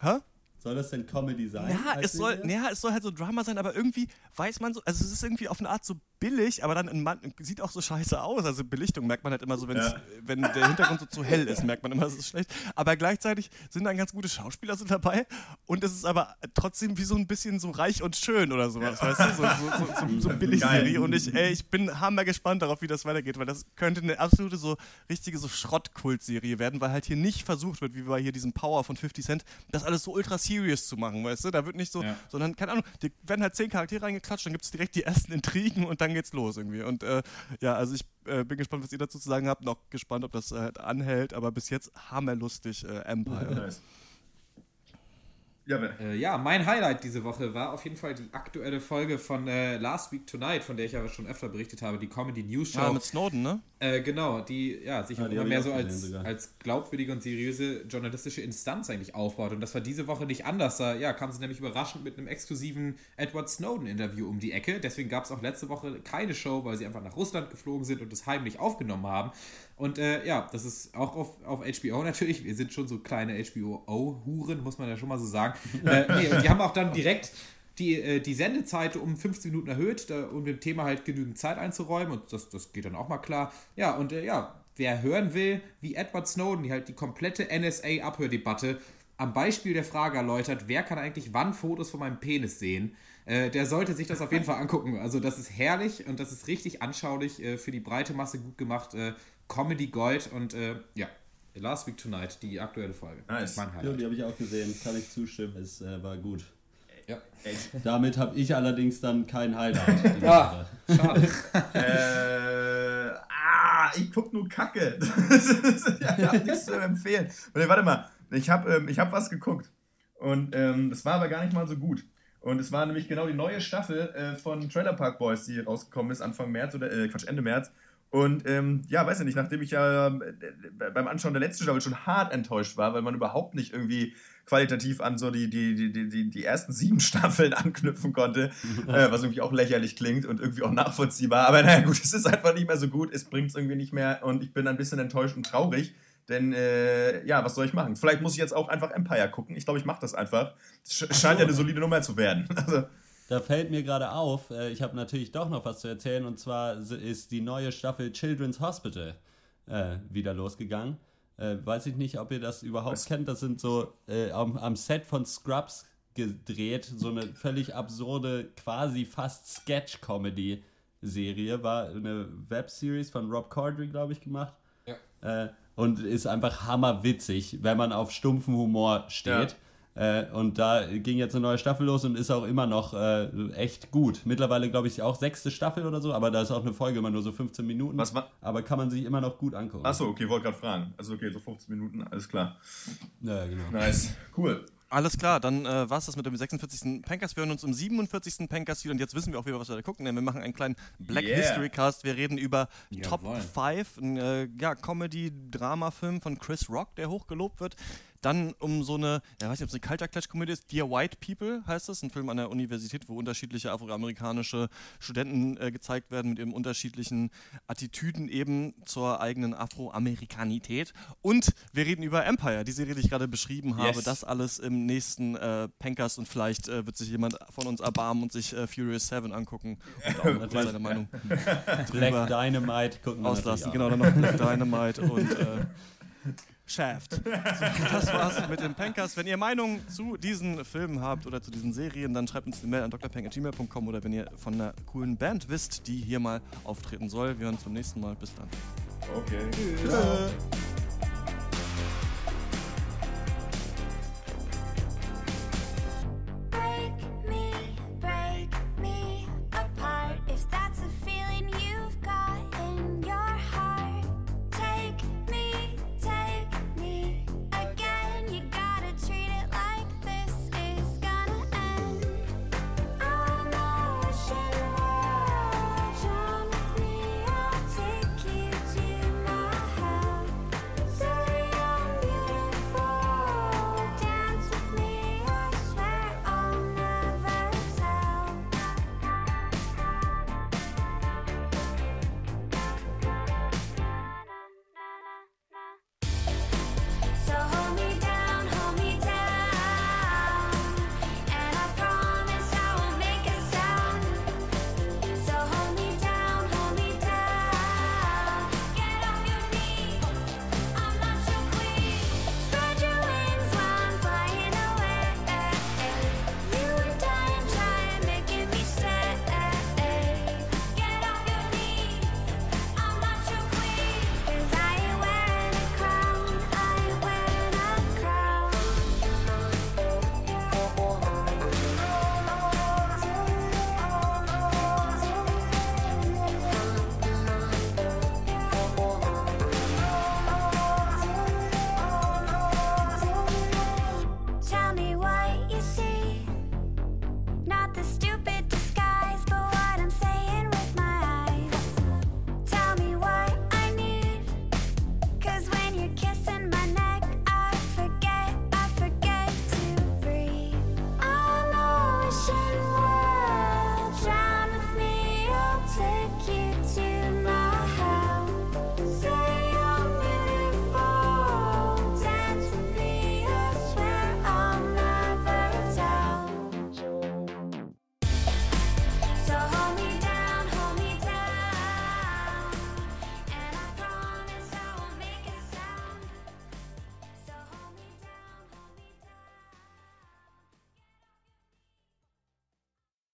Hä? Soll das denn Comedy sein? Ja, es soll, ja, es soll halt so Drama sein, aber irgendwie weiß man so, also es ist irgendwie auf eine Art so billig, aber dann Mann, sieht auch so scheiße aus. Also Belichtung merkt man halt immer so, ja. wenn der Hintergrund so zu hell ist, merkt man immer, es ist schlecht. Aber gleichzeitig sind dann ganz gute Schauspieler so dabei und es ist aber trotzdem wie so ein bisschen so reich und schön oder sowas, ja. weißt du? So, so, so, so, so Billigserie. Und ich, ey, ich bin hammer gespannt darauf, wie das weitergeht, weil das könnte eine absolute so richtige so Schrottkultserie werden, weil halt hier nicht versucht wird, wie bei hier diesem Power von 50 Cent, das alles so ultra serious zu machen, weißt du? Da wird nicht so, ja. sondern, keine Ahnung, die werden halt zehn Charaktere reingeklatscht, dann gibt es direkt die ersten Intrigen und dann geht's los irgendwie. Und äh, ja, also ich äh, bin gespannt, was ihr dazu zu sagen habt. Noch gespannt, ob das äh, anhält, aber bis jetzt hammerlustig äh, Empire. Nice. Ja, äh, ja, mein Highlight diese Woche war auf jeden Fall die aktuelle Folge von äh, Last Week Tonight, von der ich aber schon öfter berichtet habe, die Comedy News Show. Ja, mit Snowden, ne? Äh, genau, die ja, sich ja, die immer mehr so als, als glaubwürdige und seriöse journalistische Instanz eigentlich aufbaut. Und das war diese Woche nicht anders. Da ja, kam sie nämlich überraschend mit einem exklusiven Edward Snowden-Interview um die Ecke. Deswegen gab es auch letzte Woche keine Show, weil sie einfach nach Russland geflogen sind und es heimlich aufgenommen haben. Und äh, ja, das ist auch auf, auf HBO natürlich. Wir sind schon so kleine HBO-Huren, muss man ja schon mal so sagen. (laughs) äh, nee, die haben auch dann direkt die, äh, die Sendezeit um 15 Minuten erhöht, da, um dem Thema halt genügend Zeit einzuräumen. Und das, das geht dann auch mal klar. Ja, und äh, ja, wer hören will, wie Edward Snowden, die halt die komplette NSA-Abhördebatte am Beispiel der Frage erläutert, wer kann eigentlich wann Fotos von meinem Penis sehen. Äh, der sollte sich das auf jeden Fall angucken. Also das ist herrlich und das ist richtig anschaulich, äh, für die breite Masse gut gemacht. Äh, Comedy Gold und äh, ja, Last Week Tonight, die aktuelle Folge. Nice. Mein Ja, Highlight. die habe ich auch gesehen, kann ich zustimmen, es äh, war gut. Ja. Damit habe ich allerdings dann kein Highlight. (laughs) Ah, schade. äh, ah, ich guck nur Kacke. (laughs) Das ist- ich habe nichts zu empfehlen. Nee, warte mal, ich habe ähm, ich hab was geguckt. Und ähm, das war aber gar nicht mal so gut. Und es war nämlich genau die neue Staffel äh, von Trailer Park Boys, die rausgekommen ist Anfang März oder äh, Quatsch, Ende März. Und ähm, ja, weiß ich nicht, nachdem ich ja äh, beim Anschauen der letzten Staffel schon hart enttäuscht war, weil man überhaupt nicht irgendwie qualitativ an so die, die, die, die, die, ersten sieben (laughs) Staffeln anknüpfen konnte, äh, was irgendwie auch lächerlich klingt und irgendwie auch nachvollziehbar. Aber naja, gut, es ist einfach nicht mehr so gut, es bringt es irgendwie nicht mehr und ich bin ein bisschen enttäuscht und traurig. Denn äh, ja, was soll ich machen? Vielleicht muss ich jetzt auch einfach Empire gucken. Ich glaube, ich mache das einfach. Es sch scheint ja eine solide Nummer zu werden. (laughs) Also, Da fällt mir gerade auf, äh, ich habe natürlich doch noch was zu erzählen und zwar ist die neue Staffel Children's Hospital äh, wieder losgegangen. Äh, weiß ich nicht, ob ihr das überhaupt kennt. Das sind so äh, am, am Set von Scrubs gedreht, so eine völlig absurde, quasi fast Sketch-Comedy-Serie. War eine Webseries von Rob Corddry, glaube ich, gemacht. Äh, und ist einfach hammerwitzig, wenn man auf stumpfen Humor steht. Äh, und da ging jetzt eine neue Staffel los und ist auch immer noch äh, echt gut. Mittlerweile, glaube ich, auch sechste Staffel oder so, aber da ist auch eine Folge immer nur so 15 Minuten. Was war- aber kann man sich immer noch gut angucken. achso, okay, wollte gerade fragen. Also, okay, so 15 Minuten, alles klar. Ja, genau. Nice, cool. Alles klar, dann äh, war es das mit dem 46. Pankers. Wir hören uns im 47. Pankers wieder und jetzt wissen wir auch wieder, was wir da gucken, denn wir machen einen kleinen Black Yeah. History Cast. Wir reden über Top Jawohl. 5, ein äh, ja, Comedy-Drama-Film von Chris Rock, der hochgelobt wird. Dann um so eine, ja, weiß nicht, ob es eine Culture Clash-Komödie ist, Dear White People heißt es, ein Film an der Universität, wo unterschiedliche afroamerikanische Studenten äh, gezeigt werden mit ihren unterschiedlichen Attitüden eben zur eigenen Afroamerikanität. Und wir reden über Empire, die Serie, die ich gerade beschrieben habe. Yes. Das alles im nächsten äh, Pankers und vielleicht äh, wird sich jemand von uns erbarmen und sich äh, Furious 7 angucken und auch seine Meinung (laughs) Black Dynamite gucken wir auslassen. Genau, dann noch Black Dynamite und äh, (laughs) Shaft. So, (laughs) das war's mit den Pankers. Wenn ihr Meinungen zu diesen Filmen habt oder zu diesen Serien, dann schreibt uns eine Mail an drpank.gmail.com oder wenn ihr von einer coolen Band wisst, die hier mal auftreten soll. Wir hören uns beim nächsten Mal. Bis dann. Okay. Tschüss.